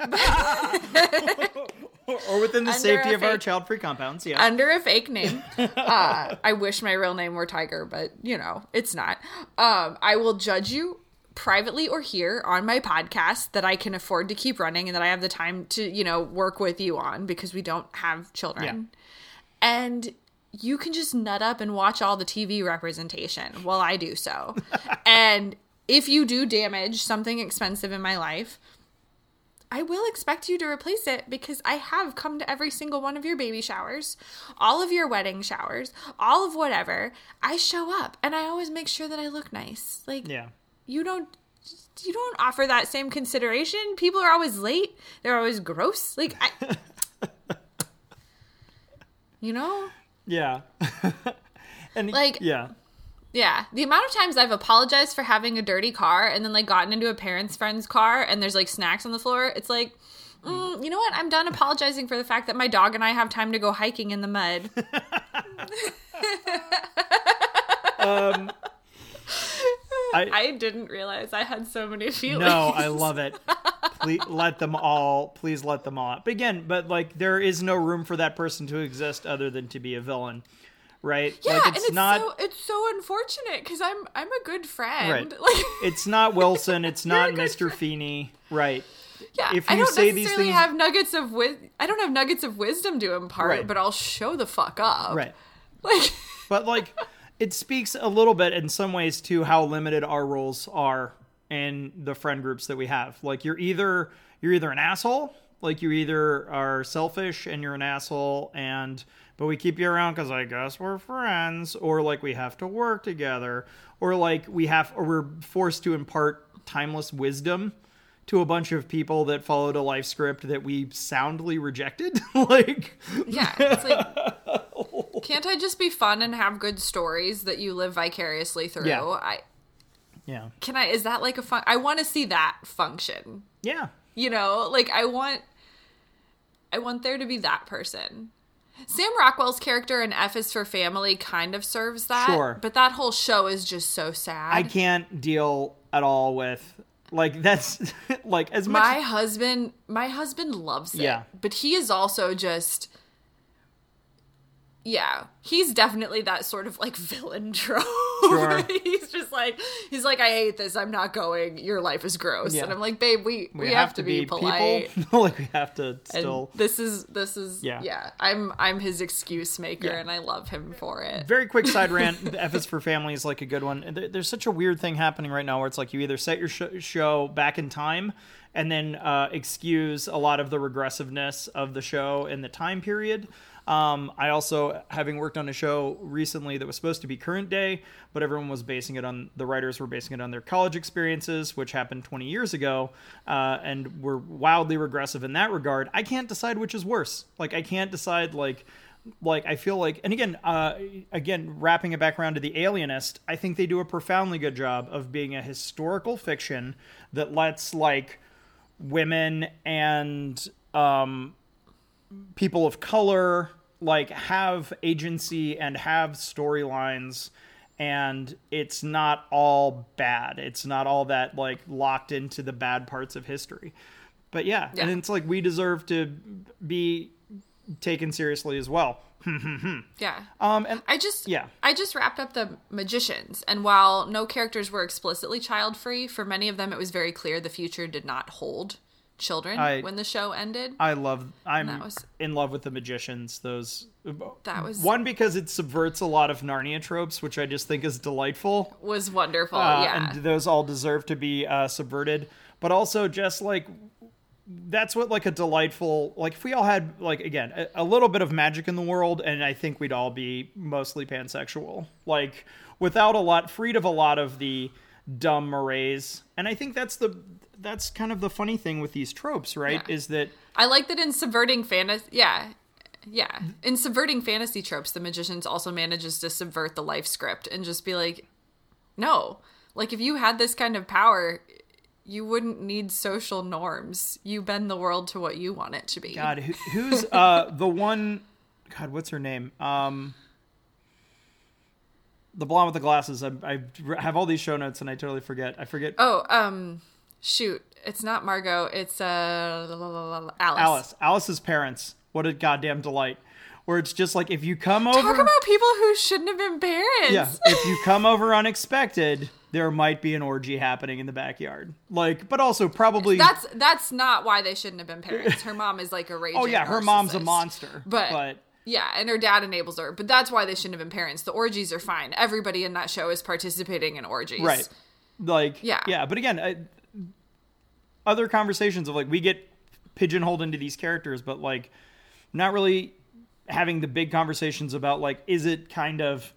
[laughs] [laughs] or within the safety of our child-free compounds. Yes. under a fake name. [laughs] Uh, I wish my real name were Tiger, but you know, it's not. Um, I will judge you privately or here on my podcast that I can afford to keep running and that I have the time to, you know, work with you on because we don't have children. And you can just nut up and watch all the TV representation while I do so. [laughs] and if you do damage something expensive in my life, I will expect you to replace it because I have come to every single one of your baby showers, all of your wedding showers, all of whatever. I show up and I always make sure that I look nice. Like yeah. you don't you don't offer that same consideration. People are always late. They're always gross. Like I [laughs] You know? Yeah. [laughs] and Like- yeah. Yeah, the amount of times I've apologized for having a dirty car and then like gotten into a parent's friend's car and there's like snacks on the floor, it's like, mm, you know what? I'm done apologizing for the fact that my dog and I have time to go hiking in the mud. [laughs] [laughs] I, I didn't realize I had so many feelings. no, I love it. Please let them all. Please let them all. out. But again, but like there is no room for that person to exist other than to be a villain, right? Yeah, like and it's not. so it's so unfortunate because I'm I'm a good friend. Right. [laughs] Like, It's not [laughs] Wilson. It's not Mr. Feeney. Right. yeah, if I don't say these necessarily things- have nuggets of wis- I don't have nuggets of wisdom to impart, Right. but I'll show the fuck up. Right. [laughs] Like. But like, it speaks a little bit in some ways to how limited our roles are in the friend groups that we have. Like, you're either you're either an asshole, like you either are selfish and you're an asshole, and but we keep you around because I guess we're friends, or like we have to work together, or like we have, or we're forced to impart timeless wisdom to a bunch of people that followed a life script that we soundly rejected. [laughs] like, Yeah, it's like, can't I just be fun and have good stories that you live vicariously through? Yeah. I yeah, can I. Is that like a fun? I want to see that function. yeah. You know, like I want, I want there to be that person. Sam Rockwell's character in F is for Family kind of serves that, Sure. but that whole show is just so sad. I can't deal at all with like that's [laughs] like as much my husband my husband loves it Yeah. but he is also just yeah he's definitely that sort of like [laughs] villain trope Sure. [laughs] he's just like he's like i hate this i'm not going your life is gross Yeah. and i'm like babe we we, have, to be, polite people [laughs] like we have to and still this is this is Yeah. yeah, i'm i'm his excuse maker Yeah. and i love him for it very quick side rant the f is for family is like a good one There- there's such a weird thing happening right now where it's like you either set your sh- show back in time and then uh, excuse a lot of the regressiveness of the show in the time period um, I also, having worked on a show recently that was supposed to be current day, but everyone was basing it on the writers were basing it on their college experiences, which happened 20 years ago, uh, and were wildly regressive in that regard. I can't decide which is worse. Like, I can't decide like like I feel like, and again, uh, again, wrapping it back around to the Alienist, I think they do a profoundly good job of being a historical fiction that lets like women and um, people of color like have agency and have storylines and it's not all bad. It's not all that like locked into the bad parts of history. But yeah, and it's like we deserve to be taken seriously as well. [laughs] Yeah. Um and I just Yeah. I just wrapped up the magicians, and while no characters were explicitly child free, for many of them it was very clear the future did not hold children I- when the show ended. I love. I'm was- in love with the magicians. Those That was one because it subverts a lot of Narnia tropes, which I just think is delightful. was wonderful. Uh, yeah. and those all deserve to be uh, subverted. But also, just like that's what like a delightful like if we all had like again a, a little bit of magic in the world, and I think we'd all be mostly pansexual. Like without a lot, freed of a lot of the dumb mores. And I think that's the that's kind of the funny thing with these tropes, right? Yeah. Is that I like that in subverting fantasy. Yeah. Yeah. In subverting fantasy tropes, the magicians also manages to subvert the life script and just be like, no. Like, if you had this kind of power, you wouldn't need social norms. You bend the world to what you want it to be. God, who, [laughs] who's uh the one? God, what's her name? Um, the blonde with the glasses. I, I have all these show notes and I totally forget. I forget. Oh, um, shoot. it's not Margo. It's uh Alice. Alice. Alice's parents. What a goddamn delight. Where it's just like if you come over Talk about people who shouldn't have been parents. Yeah, if you come over unexpected, there might be an orgy happening in the backyard. Like, but also probably That's that's not why they shouldn't have been parents. Her mom is like a [laughs] raging. Oh yeah, her mom's a monster. But, but yeah, and her dad enables her. But that's why they shouldn't have been parents. The orgies are fine. Everybody in that show is participating in orgies. right. Like Yeah. yeah, but again, I, other conversations of like we get pigeonholed into these characters, but like not really having the big conversations about like is it kind of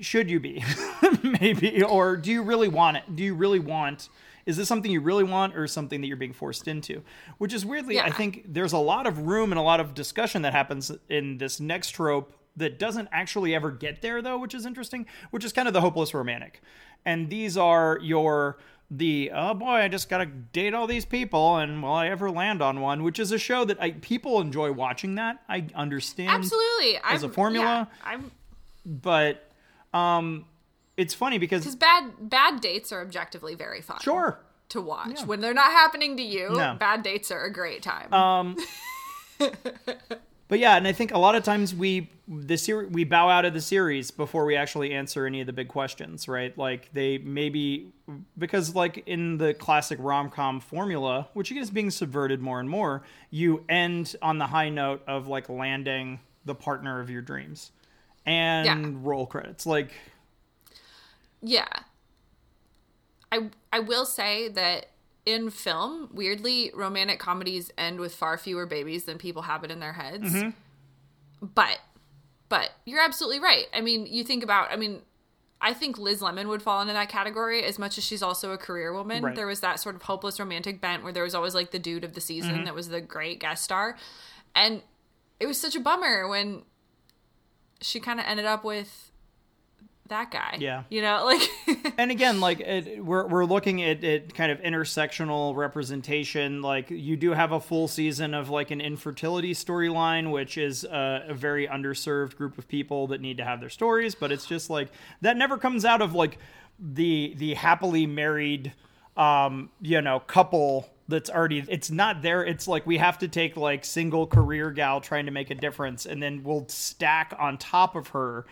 should you be? [laughs] Maybe or do you really want it? Do you really want is this something you really want or something that you're being forced into? Which is weirdly i think there's a lot of room and a lot of discussion that happens in this next trope that doesn't actually ever get there though which is interesting which is kind of the hopeless romantic. And these are your the oh boy i just gotta date all these people and will i ever land on one which is a show that I, people enjoy watching that i understand Absolutely. As a I'm- formula? yeah, I'm but um it's funny because because bad bad dates are objectively very fun. sure To watch Yeah. when they're not happening to you, No. bad dates are a great time. um [laughs] but yeah and i think a lot of times we the ser- we bow out of the series before we actually answer any of the big questions right like they maybe because like in the classic rom-com formula which is being subverted more and more you end on the high note of like landing the partner of your dreams and Yeah. roll credits like Yeah. I I will say that in film, weirdly, romantic comedies end with far fewer babies than people have it in their heads. Mm-hmm. But but you're absolutely right. I mean, you think about I mean, I think Liz Lemon would fall into that category as much as she's also a career woman. Right. There was that sort of hopeless romantic bent where there was always like the dude of the season Mm-hmm. that was the great guest star. And it was such a bummer when she kind of ended up with that guy. Yeah. You know, [laughs] like and again like it, we're, we're looking at, at kind of intersectional representation like you do have a full season of like an infertility storyline which is a, a very underserved group of people that need to have their stories but it's just like that never comes out of like the the happily married um you know couple that's already it's not there it's like we have to take like single career gal trying to make a difference and then we'll stack on top of her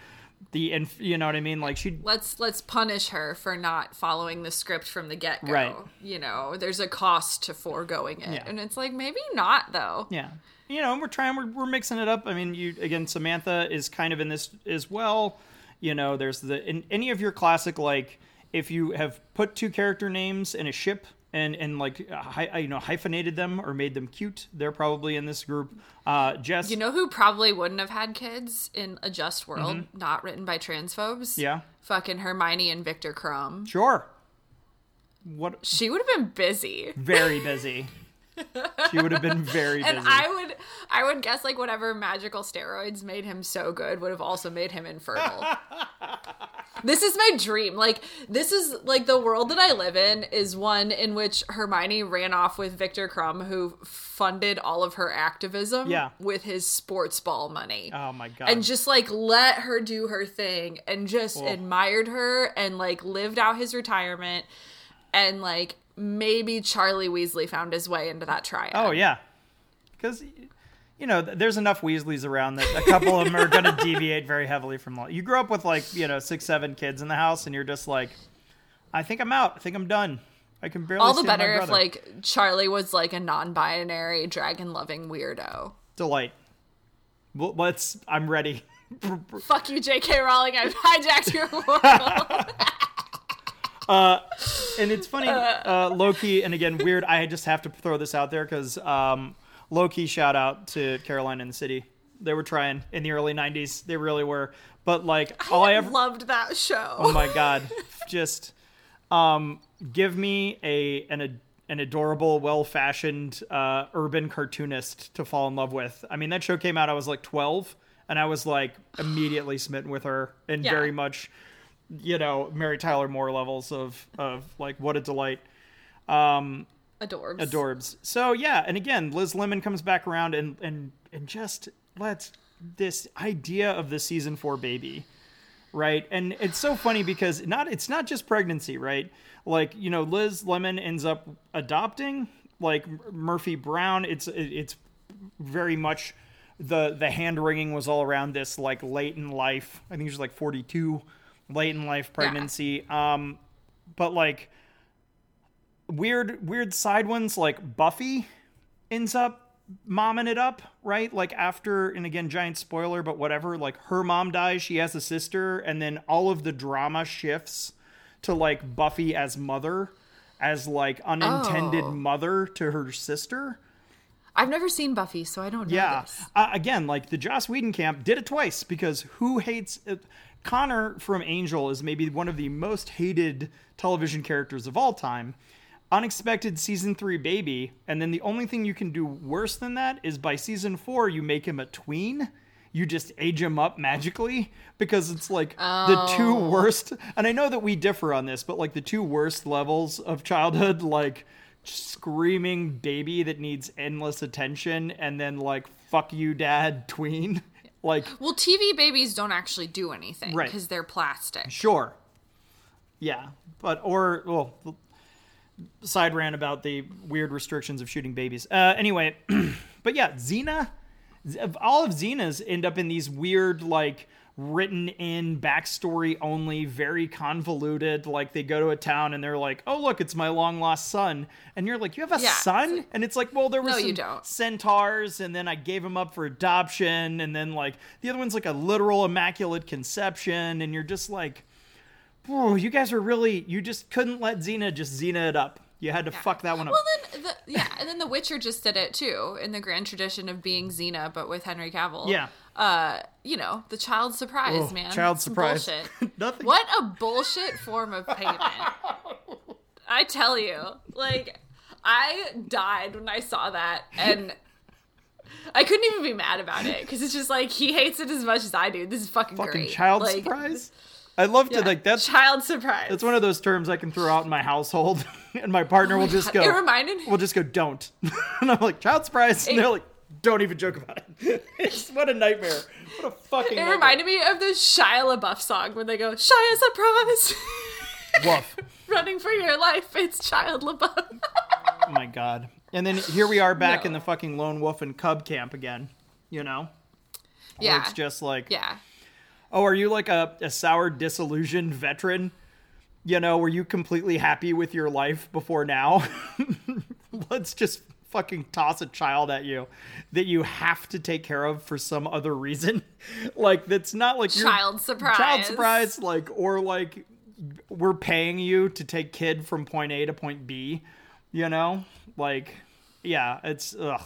the inf- you know what i mean like she let's let's punish her for not following the script from the get go. Right. You know, there's a cost to foregoing it. Yeah. And it's like maybe not though. Yeah. You know, we're trying, we're, we're mixing it up. I mean, you, again, Samantha is kind of in this as well. You know, there's the, in any of your classic, like, if you have put two character names in a ship and, and like, hy, you know, hyphenated them or made them cute, they're probably in this group. Uh, Jess. You know who probably wouldn't have had kids in a just world, not written by transphobes? Mm-hmm. Yeah. Fucking Hermione and Viktor Krum. Sure. What? She would have been busy. Very [laughs] busy. she would have been very busy. And I would I would guess like whatever magical steroids made him so good would have also made him infertile. [laughs] this is my dream. Like this is like the world that I live in is one in which Hermione ran off with Viktor Krum who funded all of her activism Yeah. with his sports ball money. oh my God. and just like let her do her thing and just Cool. admired her and like lived out his retirement and like maybe Charlie Weasley found his way into that triad. Oh yeah, because you know there's enough Weasleys around that a couple of them are going [laughs] to deviate very heavily from law. You grow up with like you know six, seven kids in the house, and you're just like, I think I'm out. I think I'm done. I can barely. All the better if like Charlie was like a non-binary dragon-loving weirdo. delight. Well, let's. I'm ready. [laughs] Fuck you, J.K. Rowling. I've hijacked your [laughs] world. and it's funny, uh, Loki, and again, weird. I just have to throw this out there because um, Loki, shout out to Caroline in the City. They were trying in the early '90s. They really were. But like, all I ever loved that show. Oh my god! [laughs] Just um, give me a an ad- an adorable, well fashioned uh, urban cartoonist to fall in love with. I mean, that show came out. I was like twelve, and I was like immediately [sighs] smitten with her, and Yeah. very much, you know, Mary Tyler Moore levels of of like what a delight. Adorbs. Adorbs. So yeah, and again, Liz Lemon comes back around and and and just lets this idea of the season four baby right? And it's so funny because not it's not just pregnancy, right? Like you know, Liz Lemon ends up adopting like Murphy Brown. It's it's very much the the hand wringing was all around this like late in life. I think she was like forty two, late in life pregnancy. Yeah. Um, but like weird weird side ones like Buffy ends up momming it up, right? Like after, and again, giant spoiler, but whatever. Like her mom dies, she has a sister, and then all of the drama shifts to like Buffy as mother, as like unintended oh. mother to her sister. I've never seen Buffy, so I don't know. Yeah, uh, again, like the Joss Whedon camp did it twice because who hates it? Connor from Angel is maybe one of the most hated television characters of all time unexpected season three baby, and then the only thing you can do worse than that is by season four you make him a tween. You just age him up magically because it's like oh. the two oh. worst. And I know that we differ on this, but like the two worst levels of childhood, [laughs] like screaming baby that needs endless attention, and then like fuck you, dad, [laughs] tween. Like, well, TV babies don't actually do anything because right. they're plastic. Sure. Yeah, but or well, side rant about the weird restrictions of shooting babies. Uh, anyway, [clears throat] but yeah, Xena, all of Xena's end up in these weird, like, written in backstory only, very convoluted. Like, they go to a town and they're like, oh, look, it's my long lost son. And you're like, you have a yeah. son? And it's like, well, there was no, some centaurs, and then I gave him up for adoption. And then, like, the other one's like a literal immaculate conception. And you're just like, oh, you guys are really you just couldn't let Xena just Xena it up. You had to yeah. fuck that one up. Well, then, the, yeah, and then The Witcher just did it too, in the grand tradition of being Xena, but with Henry Cavill. Yeah. Uh, you know, the child surprise, oh, man. Child surprise. Bullshit. [laughs] Nothing. What a bullshit form of payment. [laughs] I tell you, like, I died when I saw that, and I couldn't even be mad about it because it's just like he hates it as much as I do. This is fucking, fucking great. Child like, surprise. I love to yeah. like that's child surprise. That's one of those terms I can throw out in my household, [laughs] and my partner oh will just go. It reminded me. We'll just go, don't, [laughs] and I'm like, child surprise, and they're like, don't even joke about it. [laughs] it's what a nightmare. What a fucking. It nightmare. reminded me of the Shia LaBeouf song when they go, Shia surprise. Woof. Running for your life, it's Child LaBeouf. oh my god! And then here we are back no. in the fucking lone wolf and cub camp again. You know. Yeah. Where it's just like yeah oh, are you like a, a sour, disillusioned veteran? You know, were you completely happy with your life before now? [laughs] Let's just fucking toss a child at you that you have to take care of for some other reason. [laughs] like that's not like child surprise. Child surprise, like or like we're paying you to take kid from point A to point B. You know, like yeah, it's ugh.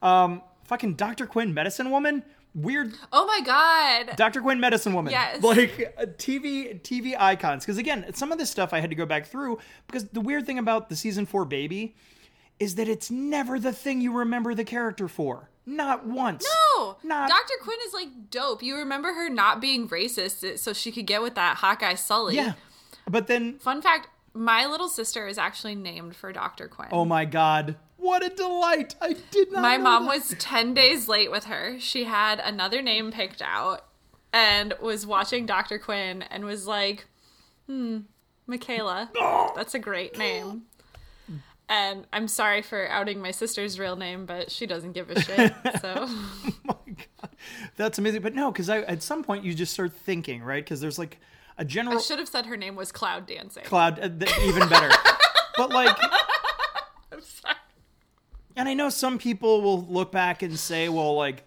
Um, fucking Dr. Quinn, medicine woman weird oh my god. Dr quinn medicine woman. Yes. Like uh, tv tv icons. Because again some of this stuff i had to go back through because the weird thing about the season four baby is that it's never the thing you remember the character for. Not once. No. Not dr quinn is like dope. You remember her not being racist so she could get with that Hawkeye sully. Yeah. But then fun fact my little sister is actually named for dr quinn. Oh my god what a delight! I did not. My mom that. was 10 days late with her. She had another name picked out and was watching Dr. Quinn and was like, hmm, Michaela. [gasps] That's a great name. And I'm sorry for outing my sister's real name, but she doesn't give a [laughs] shit. So, oh [laughs] my god, that's amazing. But no, because at some point you just start thinking, right? Because there's like a general. I should have said her name was Cloud Dancing. Cloud, uh, even better. [laughs] but like, I'm sorry and I know some people will look back and say, well, like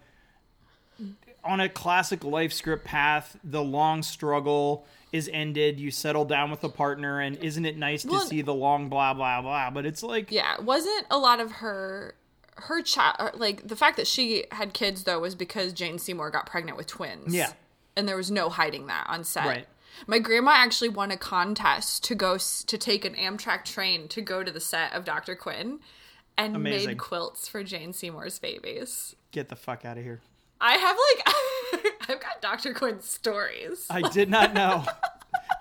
on a classic life script path, the long struggle is ended. You settle down with a partner, and isn't it nice well, to see the long blah blah blah? But it's like, yeah, wasn't a lot of her her child like the fact that she had kids though was because Jane Seymour got pregnant with twins. Yeah, and there was no hiding that on set. Right. My grandma actually won a contest to go to take an Amtrak train to go to the set of Dr. Quinn and Amazing. made quilts for Jane Seymour's babies. Get the fuck out of here. I have like [laughs] I've got Dr. Quinn stories. I did not [laughs] know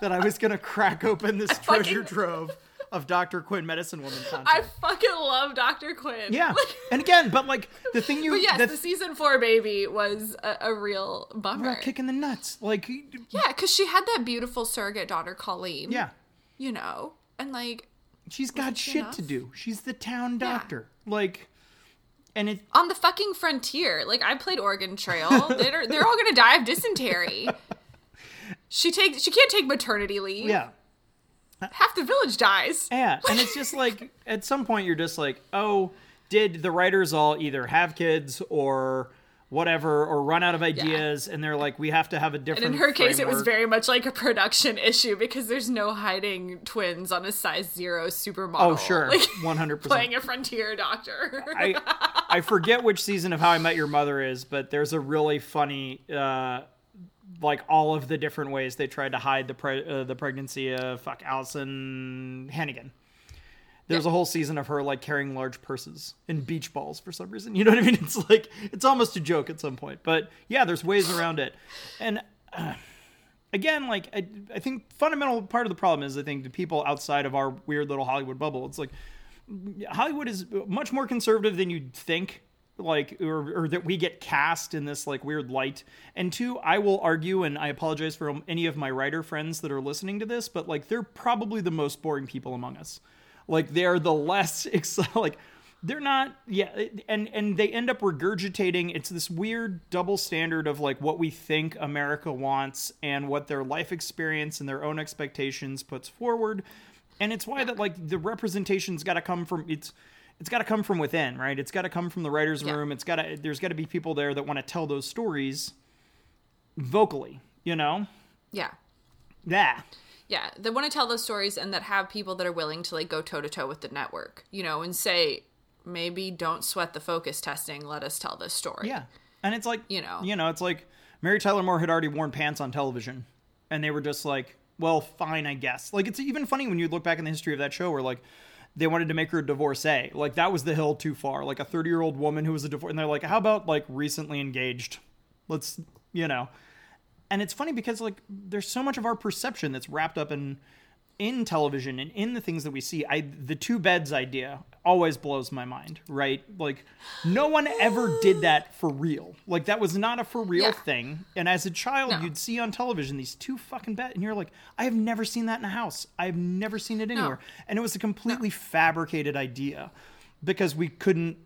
that I was gonna crack open this treasure trove of Dr. Quinn Medicine Woman [laughs] content. I fucking love Dr. Quinn. yeah. And again, but like the thing you But yes, the, the season four baby was a, a real bummer. we're kicking the nuts. Like Yeah, because she had that beautiful surrogate daughter, Colleen. yeah. You know, and like She's got it shit enough? to do. She's the town doctor. Like and it on the fucking frontier. Like I played Oregon Trail. they're they're all gonna die of dysentery. She takes she can't take maternity leave. yeah. Half the village dies. Yeah, and it's just like at some point you're just like, oh, did the writers all either have kids or whatever, or run out of ideas, and they're like, we have to have a different. And in her case, it was very much like a production issue because there's no hiding twins on a size zero supermodel. Oh sure, like, [laughs] one hundred playing a frontier doctor. [laughs] I I forget which season of How I Met Your Mother is, but there's a really funny. Uh, like all of the different ways they tried to hide the pre- uh, the pregnancy of fuck Alyson Hannigan. There's Yeah. a whole season of her like carrying large purses and beach balls for some reason. [laughs] You know what I mean? It's like it's almost a joke at some point. But yeah, there's ways around it. And uh, again, like I, I think fundamental part of the problem is I think the people outside of our weird little Hollywood bubble. It's like Hollywood is much more conservative than you'd think. Like, or, or that we get cast in this like weird light. And two, I will argue, and I apologize for any of my writer friends that are listening to this, but like they're probably the most boring people among us. Like they're the less [laughs] like they're not yeah and and they end up regurgitating. It's this weird double standard of like what we think america wants and what their life experience and their own expectations puts forward. And it's why that like the representation's got to come from it's it's got to come from within right? It's got to come from the writers Yeah. room. It's got to there's got to be people there that want to tell those stories vocally you know? Yeah. yeah Yeah, they want to tell those stories and that have people that are willing to like go toe to toe with the network, you know, and say maybe don't sweat the focus testing. Let us tell this story. Yeah. And it's like You know. you know, it's like Mary Tyler Moore had already worn pants on television, and they were just like, "Well, fine, I guess." Like it's even funny when you look back in the history of that show, where like they wanted to make her a divorcee, like that was the hill too far. Like a thirty-year-old woman who was a divorce, and they're like, "How about like recently engaged?" Let's, you know. And it's funny because like there's so much of our perception that's wrapped up in in television and in the things that we see. I the two beds idea always blows my mind, right? Like no one ever did that for real. Like that was not a for real Yeah. thing. And as a child, No. you'd see on television these two fucking beds and you're like, I have never seen that in a house. I've never seen it anywhere. And it was a completely fabricated idea because we couldn't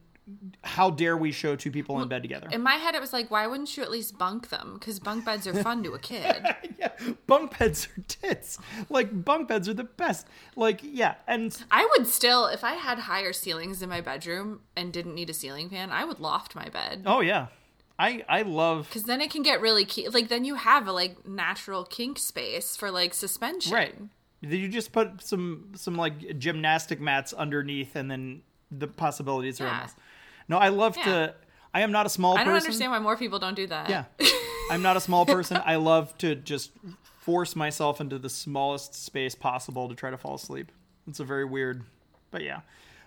how dare we show two people in bed together? In my head, it was like, why wouldn't you at least bunk them? Because bunk beds are fun to a kid. [laughs] yeah, bunk beds are tits. Like bunk beds are the best. Like yeah, and I would still, if I had higher ceilings in my bedroom and didn't need a ceiling fan, I would loft my bed. oh yeah, I I love Because then it can get really key. Like then you have a like natural kink space for like suspension. right. You just put some some like gymnastic mats underneath, and then the possibilities are Yeah. endless. No, I love Yeah. to. I am not a small person. I don't person. understand why more people don't do that. Yeah, [laughs] I'm not a small person. I love to just force myself into the smallest space possible to try to fall asleep. It's a very weird, but yeah.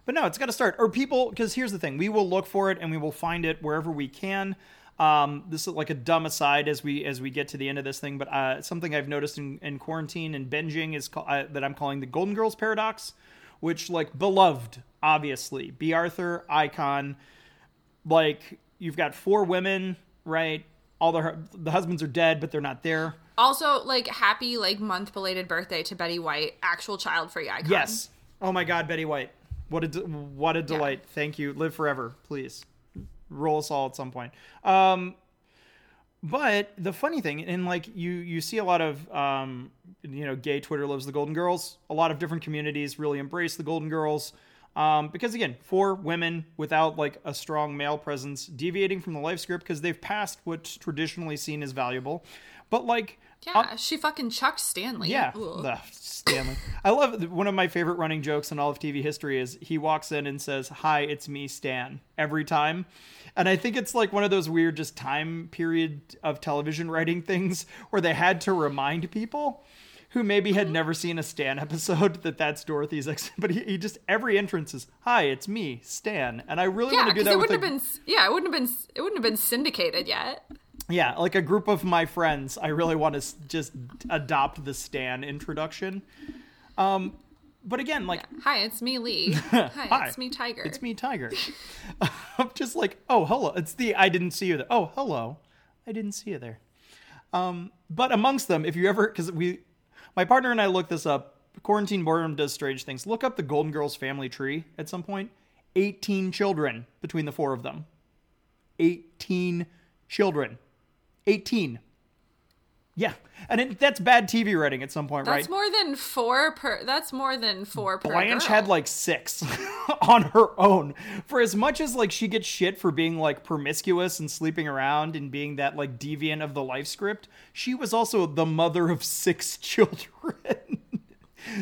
But no, it's got to start. Or people, because here's the thing: we will look for it and we will find it wherever we can. Um, this is like a dumb aside as we as we get to the end of this thing, but uh, something I've noticed in, in quarantine and binging is uh, that I'm calling the Golden Girls paradox, which like beloved, obviously, Bea Arthur icon, like you've got four women, right? All the the husbands are dead, but they're not there. Also, like happy like month belated birthday to Betty White, actual child free icon. Yes. Oh my God, Betty White. What a de- what a delight. Thank you. Live forever, please. Roll us all at some point. Um, but the funny thing, and like you, you see a lot of, um, you know, gay Twitter loves the Golden Girls. A lot of different communities really embrace the Golden Girls. Um, because again, for women without like a strong male presence, deviating from the life script because they've passed what's traditionally seen as valuable. But like, Yeah, she fucking chucked Stanley. yeah, Ugh. [laughs] Stanley. I love one of my favorite running jokes in all of TV history is he walks in and says, "Hi, it's me, Stan," every time. And I think it's like one of those weird just time period of television writing things where they had to remind people who maybe had mm-hmm. never seen a Stan [laughs] episode that that's Dorothy's ex. [laughs] But he, he just every entrance is, "Hi, it's me, Stan," and I really Yeah, want to do that it with wouldn't a, have been. Yeah, it wouldn't have been. It wouldn't have been syndicated yet. Yeah, like a group of my friends, I really want to just adopt the Stan introduction. Um, but again, like Hi, it's me, Lee. [laughs] Hi, Hi, it's me, Tiger. It's me, Tiger. [laughs] [laughs] I'm just like, oh, hello. It's the I didn't see you there. Oh, hello. I didn't see you there. Um, but amongst them, if you ever, because we, my partner and I looked this up. Quarantine boredom does strange things. Look up the Golden Girls family tree at some point. 18 children between the four of them. 18 children. 18. Yeah, and it, that's bad TV writing at some point, That's right? That's more than four per. That's more than four per. Blanche girl. had like six [laughs] on her own. For as much as like she gets shit for being like promiscuous and sleeping around and being that like deviant of the life script, she was also the mother of six [laughs] children.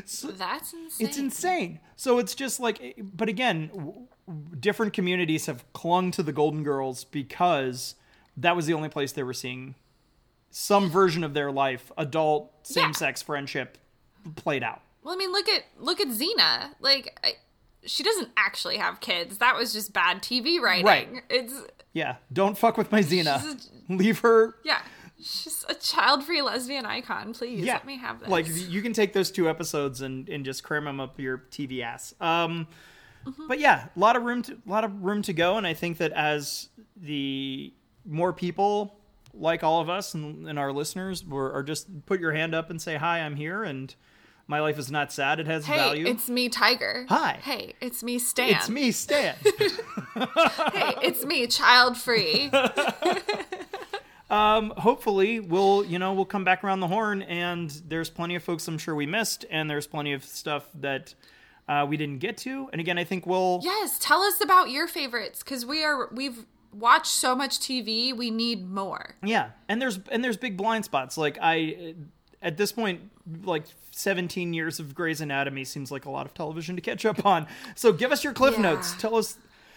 So that's insane. it's insane. So it's just like, eh, but again, w- different communities have clung to the Golden Girls because that was the only place they were seeing some version of their life, adult same-sex friendship, played out. Well, I mean, look at look at Xena. Like, I, she doesn't actually have kids. That was just bad TV writing. Right. It's Yeah, don't fuck with my Xena. Leave her. yeah. She's a child-free lesbian icon. Please Yeah, let me have this. Like you can take those two episodes and and just cram them up your TV ass. Um, Mm-hmm. but yeah, a lot of room to a lot of room to go, and I think that as the more people like all of us and, and our listeners were, are just put your hand up and say hi, I'm here, and my life is not sad. It has hey, value. it's me, Tiger. Hi. Hey, it's me, Stan. It's me, Stan. [laughs] [laughs] Hey, it's me, child-free. [laughs] hopefully we'll you know we'll come back around the horn and there's plenty of folks i'm sure we missed and there's plenty of stuff that uh, we didn't get to and again i think we'll yes, tell us about your favorites because we are we've watched so much TV. We need more. yeah and there's and there's big blind spots like i at this point like 17 years of Grey's Anatomy seems like a lot of television to catch up on. So give us your cliff Yeah. notes. Tell us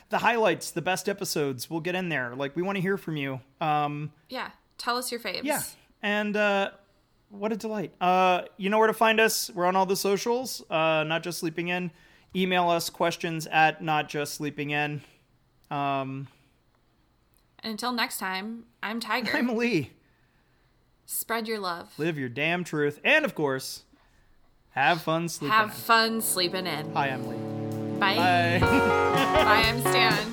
the highlights, the best episodes. We'll get in there. Like we want to hear from you. Um, Yeah, tell us your faves. Yeah. And uh, what a delight. Uh, you know where to find us. We're on all the socials, uh, not just sleeping in. Email us questions at not just sleeping in. Um, and until next time, I'm Tiger. I'm Lee. Spread your love. Live your damn truth. And of course, have fun sleeping Have in. fun sleeping in. Hi, I'm Lee. Bye. Bye, [laughs] Bye I'm Stan.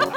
[laughs]